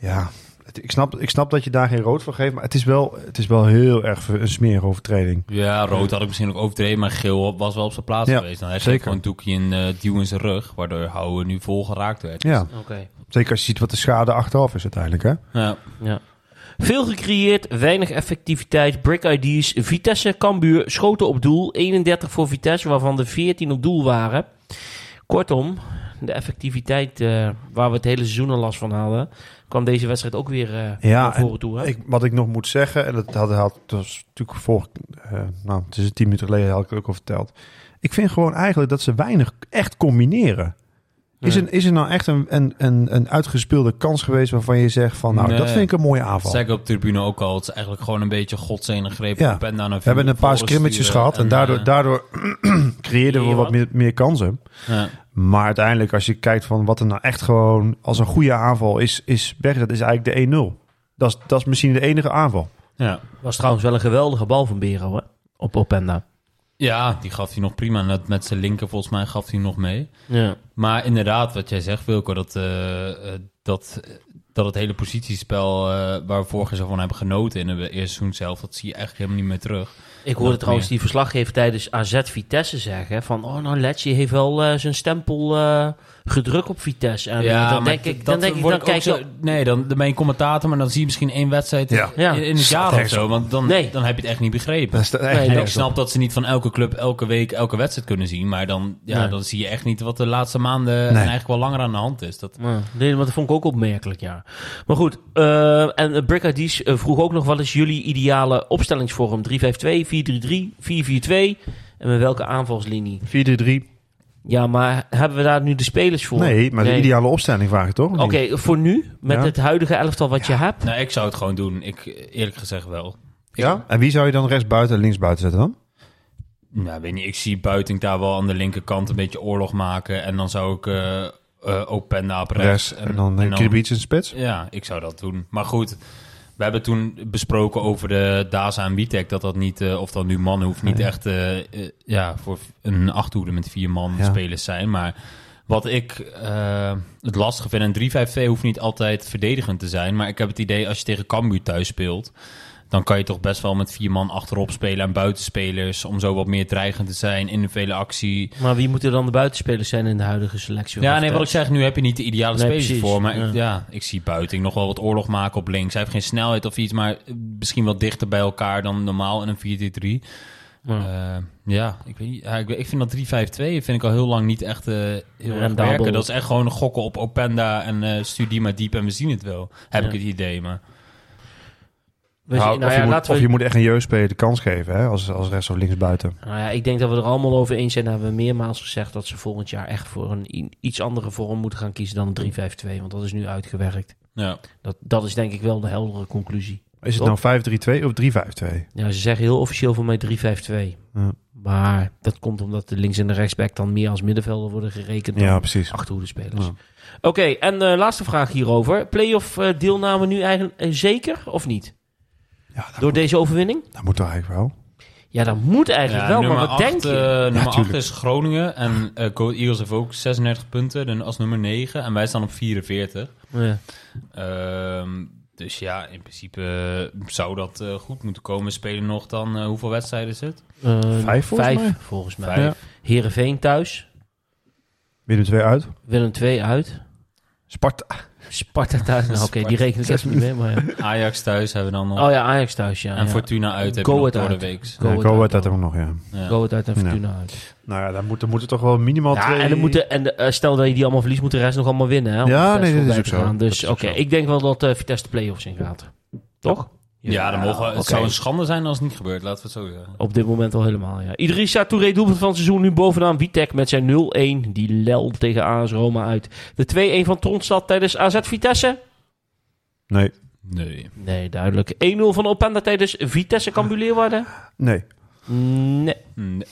Ja, het, ik, snap, ik snap dat je daar geen rood voor geeft, maar het is wel, het is wel heel erg een smerige overtreding. Ja, rood had ik misschien ook overdreven, maar geel was wel op zijn plaats ja, geweest. Dan hij zeker. gewoon Doekie een uh, duw in zijn rug, waardoor Houwen nu vol geraakt werd. Ja, oké. Okay. Zeker als je ziet wat de schade achteraf is uiteindelijk, hè? Ja. ja. Veel gecreëerd, weinig effectiviteit, brick ID's, Vitesse, Cambuur, schoten op doel, 31 voor Vitesse, waarvan er 14 op doel waren. Kortom, de effectiviteit uh, waar we het hele seizoen al last van hadden, kwam deze wedstrijd ook weer uh, ja, naar voren toe. Hè? Ik, wat ik nog moet zeggen, en dat had, had dat was natuurlijk vorig, uh, nou, het is tien minuten geleden had ik het ook al verteld. Ik vind gewoon eigenlijk dat ze weinig echt combineren. Is, er, is er nou echt een, een, een, een uitgespeelde kans geweest waarvan je zegt van, nou, Nee. dat vind ik een mooie aanval. Zeg ik op de tribune ook al. Het is eigenlijk gewoon een beetje godzijdandig greep Ja. op We hebben een paar scrimmages gehad en daardoor, eh, daardoor (clears throat) creëerden we wat wat. meer, meer kansen. ja. Maar uiteindelijk, als je kijkt van wat er nou echt gewoon als een goede aanval is, is Bergert is eigenlijk de 1-0. Dat is, dat is misschien de enige aanval. ja. Was trouwens wel een geweldige bal van Bero, hè? Op Openda. Ja, die gaf hij nog prima. Net met zijn linker volgens mij gaf hij nog mee. Ja. Maar inderdaad, wat jij zegt, Wilco, dat, eh, eh, dat, dat het hele positiespel eh, waar we vorig jaar zo van hebben genoten in het eerste seizoen zelf, dat zie je eigenlijk helemaal niet meer terug. Ik hoorde trouwens meer. die verslaggever tijdens AZ Vitesse zeggen van... Oh, nou, Letje heeft wel zijn stempel eh, gedrukt op Vitesse. En eh, dan denk ik, dat dan, denk ik, dan kijk ook je... zo- Nee, dan dan ben je commentator, maar dan zie je misschien één wedstrijd Ja. Ja. in, in het jaar of zo. Want dan, Nee. dan heb je het echt niet begrepen. Nee, ik snap dat ze niet van elke club elke week elke wedstrijd kunnen zien. Maar dan, ja, Nee. dan zie je echt niet wat de laatste maanden en eigenlijk wel langer aan de hand is. Dat, Ja, nee, maar dat vond ik ook opmerkelijk, ja. Maar goed, eh, en uh, Brick Adies eh, vroeg ook nog... wat is jullie ideale opstellingsvorm? 3-5-2, 4-3-3, 4-4-2? En met welke aanvalslinie? 4-3-3. Ja, maar hebben we daar nu de spelers voor? Nee, maar de ideale opstelling vraag ik toch? Oké, voor nu, met Ja. het huidige elftal wat je hebt... nou, ik zou het gewoon doen. Ik, eerlijk gezegd wel. Ja? En wie zou je dan rechts buiten en links buiten zetten dan? Nou, weet niet. Ik zie Buiting daar wel aan de linkerkant een beetje oorlog maken. En dan zou ik eh eh Openda op rechts. En, dan, en Kribic in spits? Ja, ik zou dat doen. Maar goed, we hebben toen besproken over de Daza en Witek... dat dat niet, eh, of dan nu mannen hoeft niet Nee. echt... eh, eh, ja, voor een achthoede met vier man Ja. spelers zijn. Maar wat ik het lastige vind... een 3-5-2 hoeft niet altijd verdedigend te zijn. Maar ik heb het idee, als je tegen Cambuur thuis speelt... dan kan je toch best wel met vier man achterop spelen... en buitenspelers om zo wat meer dreigend te zijn... in de vele actie... Maar wie moeten dan de buitenspelers zijn in de huidige selectie? Ja, nee, wat ik zeg, nu heb je niet de ideale Nee, spelers voor. Maar Ja. ik, ja, ik zie Buiting nog wel wat oorlog maken op links. Hij heeft geen snelheid of iets, maar misschien wat dichter bij elkaar dan normaal in een 4-3-3. Ja. Ja. ja, ik, weet ja, ik, vind dat 3-5-2 vind ik al heel lang niet echt eh, heel erg werken. Dat is echt gewoon een gokken op Openda en eh stuur die maar diep en we zien het wel. Heb Ja. ik het idee, maar... Nou, nou of, ja, je moet, of je moet echt een jeugdspeler de kans geven, hè? Als, als rechts of links buiten. Nou ja, ik denk dat we er allemaal over eens zijn. Dat hebben we meermaals gezegd dat ze volgend jaar echt voor een iets andere vorm moeten gaan kiezen dan een 3-5-2. Want dat is nu uitgewerkt. Ja. Dat, dat is denk ik wel de heldere conclusie. Is het nou 5-3-2 of 3-5-2? Ja, ze zeggen heel officieel voor mij 3-5-2. Ja. Maar dat komt omdat de links- en de rechtsback dan meer als middenvelder worden gerekend dan Ja, precies. achterhoede-spelers. Ja. Oké, en de laatste vraag hierover. Playoff eh, deelname nu eigenlijk eh, zeker of niet? Ja, Door deze overwinning? dat moet toch eigenlijk wel. Ja, dat moet eigenlijk wel, maar nummer wat denk acht, je? eh, nummer 8 tuurlijk. is Groningen en eh Go Eagles heeft ook 36 punten en als nummer 9 en wij staan op 44. Ja. Ehm, dus ja, in principe eh, zou dat eh, goed moeten komen. We spelen nog dan, hoeveel wedstrijden is het? Vijf, volgens vijf, mij. volgens mij. Vijf. Ja. Heerenveen thuis. Binnen twee uit. Willem 2 uit. Sparta. Sparta thuis. Nou, Oké, die reken ik even niet mee. Maar ja. Ajax thuis hebben we dan nog. Oh ja, Ajax thuis, ja. en ja. Fortuna uit heb Go je nog Ahead door de uit. week. Go Ja, Go uit ook nog, ja. Ja. Go uit en Fortuna uit. Nou ja, dan moeten, moeten toch wel minimaal Ja, twee... en, dan moeten, en de, eh, stel dat je die allemaal verliest, moet de rest nog allemaal winnen. Hè, Ja, nee, dat is ook zo. gaan. Dus oké, ik denk wel dat eh Vitesse de play-offs in gaat. Toch? Ja, dan mogen we, het zou een schande zijn als het niet gebeurt, laten we het zo zeggen. Op dit moment al helemaal, ja. Idrissa Touré doelpunt van het seizoen nu bovenaan. Vitek met zijn 0-1. Die lel tegen AS Roma uit. De 2-1 van Tronstad tijdens AZ Vitesse. Nee. Nee. Nee, duidelijk. 1-0 van Openda tijdens Vitesse Cambuur Leeuwarden. Nee. Nee. nee.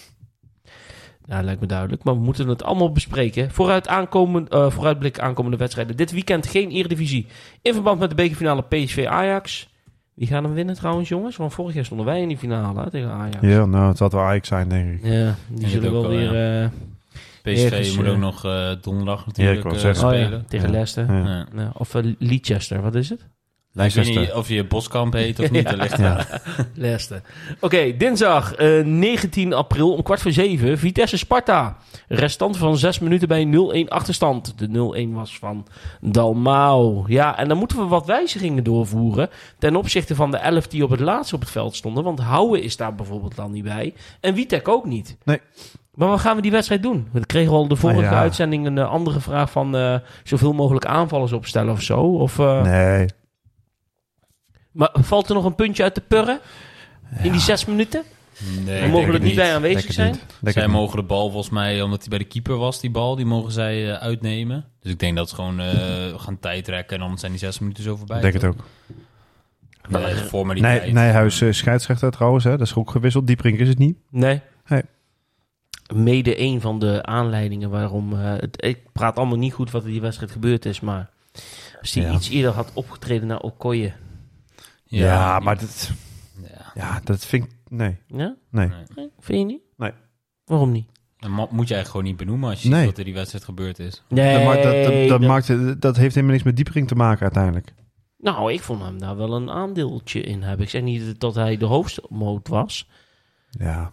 Ja, lijkt me duidelijk. Maar we moeten het allemaal bespreken. Vooruit aankomen, eh, vooruitblik aankomende wedstrijden. Dit weekend geen Eredivisie. In verband met de bekerfinale PSV Ajax. Wie gaan hem winnen trouwens, jongens? Want vorig jaar stonden wij in die finale hè, tegen Ajax. Ja, nou, het zal wel Ajax zijn, denk ik. Ja, die zullen wel weer... eh, PSV Ergens, moet eh, ook nog eh, donderdag Ja, natuurlijk ik eh, zeggen. oh ja, spelen. tegen Ja. Leicester. Ja. Ja. Ja, of uh, Leicester, wat is het? Ik weet niet of je Boskamp heet of (laughs) niet, Ja. Leicester. Oké, dinsdag eh, 19 april om kwart voor zeven. Vitesse Sparta. Restant van zes minuten bij 0-1 achterstand. De 0-1 was van Dalmau. Ja, en dan moeten we wat wijzigingen doorvoeren. Ten opzichte van de 11 die op het laatst op het veld stonden. Want Houwe is daar bijvoorbeeld dan niet bij. En Witek ook niet. Nee. Maar wat gaan we die wedstrijd doen? We kregen al de vorige Ah, ja. uitzending een eh, andere vraag van eh, zoveel mogelijk aanvallers opstellen of zo. Of, eh, Nee. Maar valt er nog een puntje uit de purren? In die zes minuten? Nee, We ik mogen er het niet bij aanwezig Lekker zijn. niet. Zij mogen de bal volgens mij, omdat hij bij de keeper was, die bal, die mogen zij eh, uitnemen. Dus ik denk dat ze gewoon eh, gaan tijd trekken en dan zijn die zes minuten zo voorbij. Ik denk het ook. Nee, voor die Nee, tijd. Nijhuis eh, scheidsrechter trouwens, hè. dat is ook gewisseld. Dieprink is het niet. Nee. Nee. Mede een van de aanleidingen waarom... eh, het, ik praat allemaal niet goed wat er die wedstrijd gebeurd is, maar... Als hij Ja. iets eerder had opgetreden naar Okoye... Ja, maar dat, Ja. ja, dat vind ik... Nee, Ja? nee. Nee. Vind je niet? Nee. Waarom niet? Dat ma- moet je eigenlijk gewoon niet benoemen als je Nee. ziet wat er die wedstrijd gebeurd is. Nee, dat, maakt, dat, dat, dat, dat- maakt, dat heeft helemaal niks met Dieprink te maken uiteindelijk. Nou, ik vond hem daar wel een aandeeltje in hebben. Ik zeg niet dat hij de hoofdmoot was. Ja.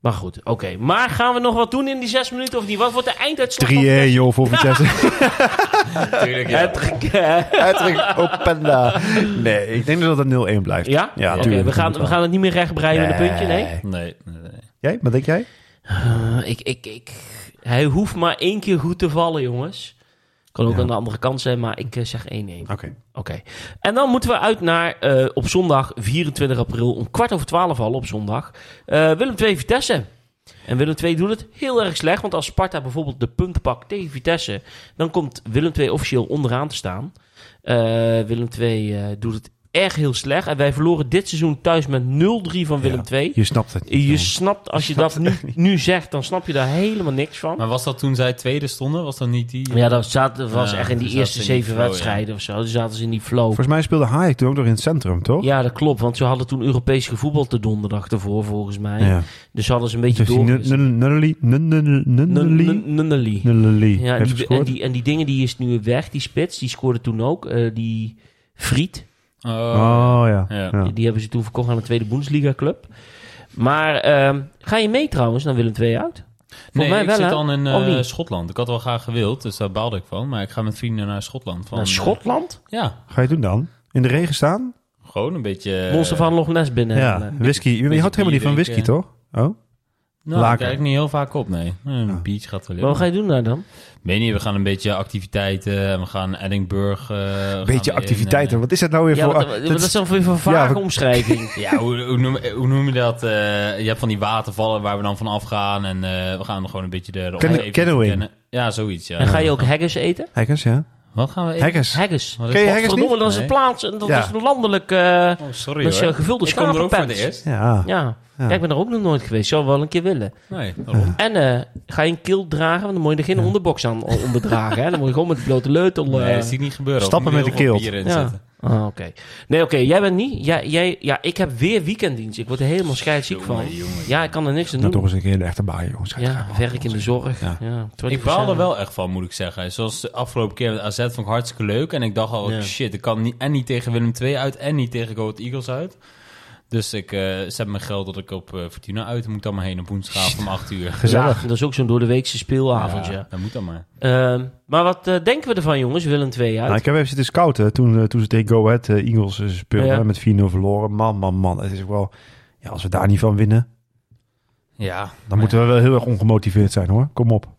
Maar goed, oké. Maar gaan we nog wat doen in die zes minuten of niet? Wat wordt de einduitslag? 3-1 van de- joh voor (laughs) Vitesse. Tuurlijk? Hattrick Openda. Nee, ik denk dat het 0-1 blijft. Ja? Ja, Oké, tuurlijk. we, gaan, we gaan het niet meer rechtbreien met een puntje, nee? Nee, nee, nee. Jij? Wat denk jij? Eh, ik, ik, ik, hij hoeft maar één keer goed te vallen, jongens. Kan ook Ja. aan de andere kant zijn, maar ik eh, zeg 1-1. Oké. Oké. En dan moeten we uit naar eh, op zondag 24 april om kwart over twaalf al op zondag. eh, Willem II Vitesse. En Willem II doet het heel erg slecht. Want als Sparta bijvoorbeeld de punten pakt tegen Vitesse... dan komt Willem II officieel onderaan te staan. Willem II eh, doet het erg heel slecht. En wij verloren dit seizoen thuis met 0-3 van Willem Ja. II. Je snapt het. niet, Je snapt, als je snapt dat nu, nu zegt, dan snap je daar helemaal niks van. Maar was dat toen zij tweede stonden? Was dat niet die... Ja, dat zat, dat was Ja, echt in die eerste zaten zeven flow, wedstrijden of zo. Toen zaten ze in die flow. Volgens mij speelde Hayek toen ook nog in het centrum, toch? Ja, dat klopt. Want ze hadden toen Europees gevoetbald de donderdag ervoor, volgens mij. Ja. Dus hadden ze een beetje Dus door... Ja, en, die, en die dingen die is nu weg, die spits. Die scoorde toen ook. eh, die Friet. Oh, Oh ja. Ja. ja. Die, die hebben ze toen verkocht aan de tweede Bundesliga club. Maar ehm, ga je mee trouwens naar Willem II uit? Volgens Nee, mij ik wel, zit dan in eh? Schotland. Ik had wel graag gewild, dus daar baalde ik van. Maar ik ga met vrienden naar Schotland. Van, naar eh, Schotland? ja, Ga je doen dan? In de regen staan? gewoon een beetje... Monster van Loch Ness binnen. ja, Eh, whisky. Je, je houdt helemaal niet van whisky, toch? Oh? Nou, Laken. daar kijk ik niet heel vaak op, nee. Een Ja. beach gaat wel Maar wat ga je doen daar dan? Weet niet, we gaan een beetje activiteiten. en We gaan Edinburgh... eh, gaan Beetje in, activiteiten. eh, Wat is dat nou weer Ja, voor... wat, wat, dat dat is- dan voor een vage omschrijving. (laughs) ja, hoe, hoe, noem, hoe noem je dat? Eh, je hebt van die watervallen waar we dan van afgaan. En eh, we gaan er gewoon een beetje de, de Ken- omgeving canoeing. kennen. Ja, zoiets, ja. En ga je ook haggis eten? Hackers, ja. Wat gaan we eten? Haggis. Wat is Ken je dat? haggis Verdomme, dat is een plaats. Dat Ja. is een landelijk... eh, Oh, sorry dat is een gevulde Ik kom er ook voor het eerst. Ja. Ja. Ja. ja, ik ben er ook nog nooit geweest. Zou wel een keer willen. Nee, waarom? En eh, ga je een kilt dragen, want dan moet je er geen onderbox aan onder dragen. Hè? Dan moet je gewoon met de blote leutel... eh, Nee, dat zie ik niet gebeuren. Stappen met de kilt. Ah, oké. Nee, oké. Jij bent niet... Jij, jij, ja, ik heb weer weekenddienst. Ik word er helemaal scheidsziek van. Jongen, jongen. Ja, ik kan er niks aan Dat doen. toch eens een keer de echte baai, jongens. Ja, werk in de zorg. Ja. Ja. Ik baal er wel echt van, moet ik zeggen. Zoals de afgelopen keer met AZ vond ik hartstikke leuk. En ik dacht al, Ja. shit, ik kan niet, en niet tegen Willem II uit en niet tegen Go Ahead Eagles uit. Dus ik eh, zet mijn geld dat ik op eh, Fortuna uit moet dan maar heen op woensdagavond om 8 uur. (laughs) Gezellig. Ja, dat is ook zo'n door de weekse speelavond, ja. Dat moet dan maar. Ehm, maar wat eh, denken we ervan, jongens? Willem 2 uit. Nou, ik heb even zitten scouten toen, toen ze tegen Go Ahead Eagles speelden. Ja. Met 4-0 verloren. Man, man, man. Het is ook wel... Ja, als we daar niet van winnen, Ja. dan moeten we wel heel erg ongemotiveerd zijn, hoor. Kom op.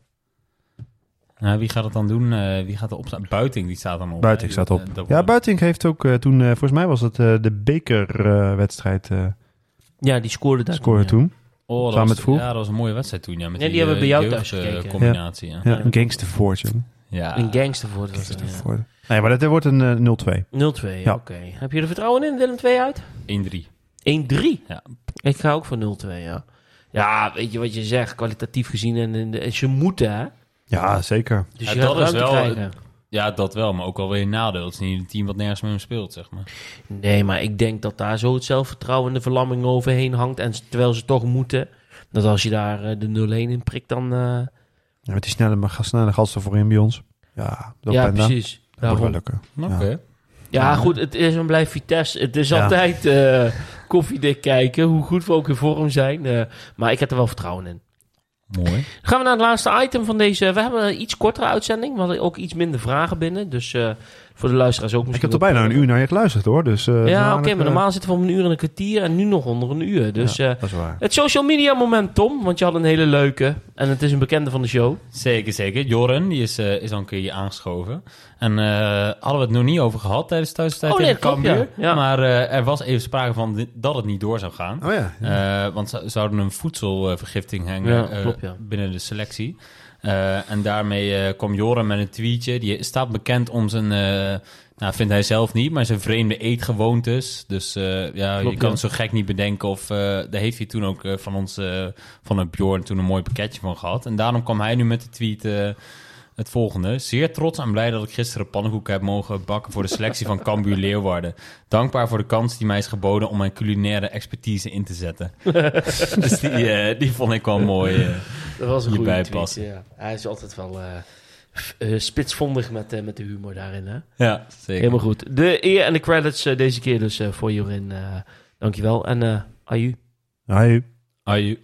Nou, wie gaat het dan doen? Eh, wie gaat er opstaan? Buiting, die staat dan op. Buiting staat op. Dat Ja, Buiting heeft ook eh, toen... eh, volgens mij was het eh, de bekerwedstrijd eh ja, die scoorde daar. ja. toen. Oh, dat Samen was, met Vroeg. Ja, dat was een mooie wedstrijd toen, ja. Met Ja, die hebben bij jou thuis eh, gekeken. combinatie, ja. Ja, een gangstervoortje. Ja. Een gangster. Ja. Nee, maar dat wordt een eh, 0-2. 0-2, Ja. oké. Heb je er vertrouwen in, Willem 2 uit? 1-3. 1-3? Ja. Ik ga ook voor 0-2, ja. Ja, weet je wat je zegt, kwalitatief gezien. En, en, en ze moeten, hè? Ja, zeker. Dus Ja, je dat is wel- krijgen. Ja, dat wel, maar ook wel weer een nadeel. Het is niet een team wat nergens mee speelt, zeg maar. Nee, maar ik denk dat daar zo het zelfvertrouwen en de verlamming overheen hangt. En terwijl ze toch moeten, dat als je daar eh, de 0-1 in prikt, dan... eh, Ja, met die snelle, maar snelle gasten voorin bij ons. Ja, dat ja, Penda. precies. Dat wordt wel Daarom. lukken. Oké. Ja. Ja, goed, het is en blijft Vitesse. Het is Ja. altijd eh, koffiedik kijken, hoe goed we ook in vorm zijn. eh, maar ik heb er wel vertrouwen in. Mooi. Dan gaan we naar het laatste item van deze. We hebben een iets kortere uitzending. We hadden ook iets minder vragen binnen. Dus eh, voor de luisteraars ook Ik heb er bijna een uur naar je geluisterd hoor. Dus, eh, Ja, nou, oké, maar eh, normaal zitten we om een uur en een kwartier en nu nog onder een uur. Dus ja, eh, dat is waar. het social media moment, Tom, want je had een hele leuke en het is een bekende van de show. Zeker, zeker. Joren, die is, eh, is al een keer aangeschoven. En eh, hadden we het nog niet over gehad tijdens de thuistijd Oh, nee, tegen Cambuur. ja. Ja. Maar eh, er was even sprake van dat het niet door zou gaan. Oh ja. ja. Eh, want ze zouden een voedselvergiftiging hangen Ja, eh, klopt, ja. binnen de selectie. Eh, en daarmee eh, kwam Joren met een tweetje. Die staat bekend om zijn, eh, nou vindt hij zelf niet, maar zijn vreemde eetgewoontes. Dus eh, ja, Klopt, je kan ja. het zo gek niet bedenken. Of eh, daar heeft hij toen ook van ons, eh, van een Bjorn, toen een mooi pakketje van gehad. En daarom kwam hij nu met de tweet... het volgende. Zeer trots en blij dat ik gisteren pannenkoeken heb mogen bakken voor de selectie van Cambuur (laughs) Leeuwarden. Dankbaar voor de kans die mij is geboden om mijn culinaire expertise in te zetten. (laughs) dus die, eh, die vond ik wel mooi. eh. Dat was een Hierbij goede tweet, passen. ja. Hij is altijd wel eh, spitsvondig met, met de humor daarin, hè? Ja, zeker. Helemaal goed. De eer en de credits deze keer dus eh, voor Jorin. eh dankjewel en eh aju. Hoi. Aju.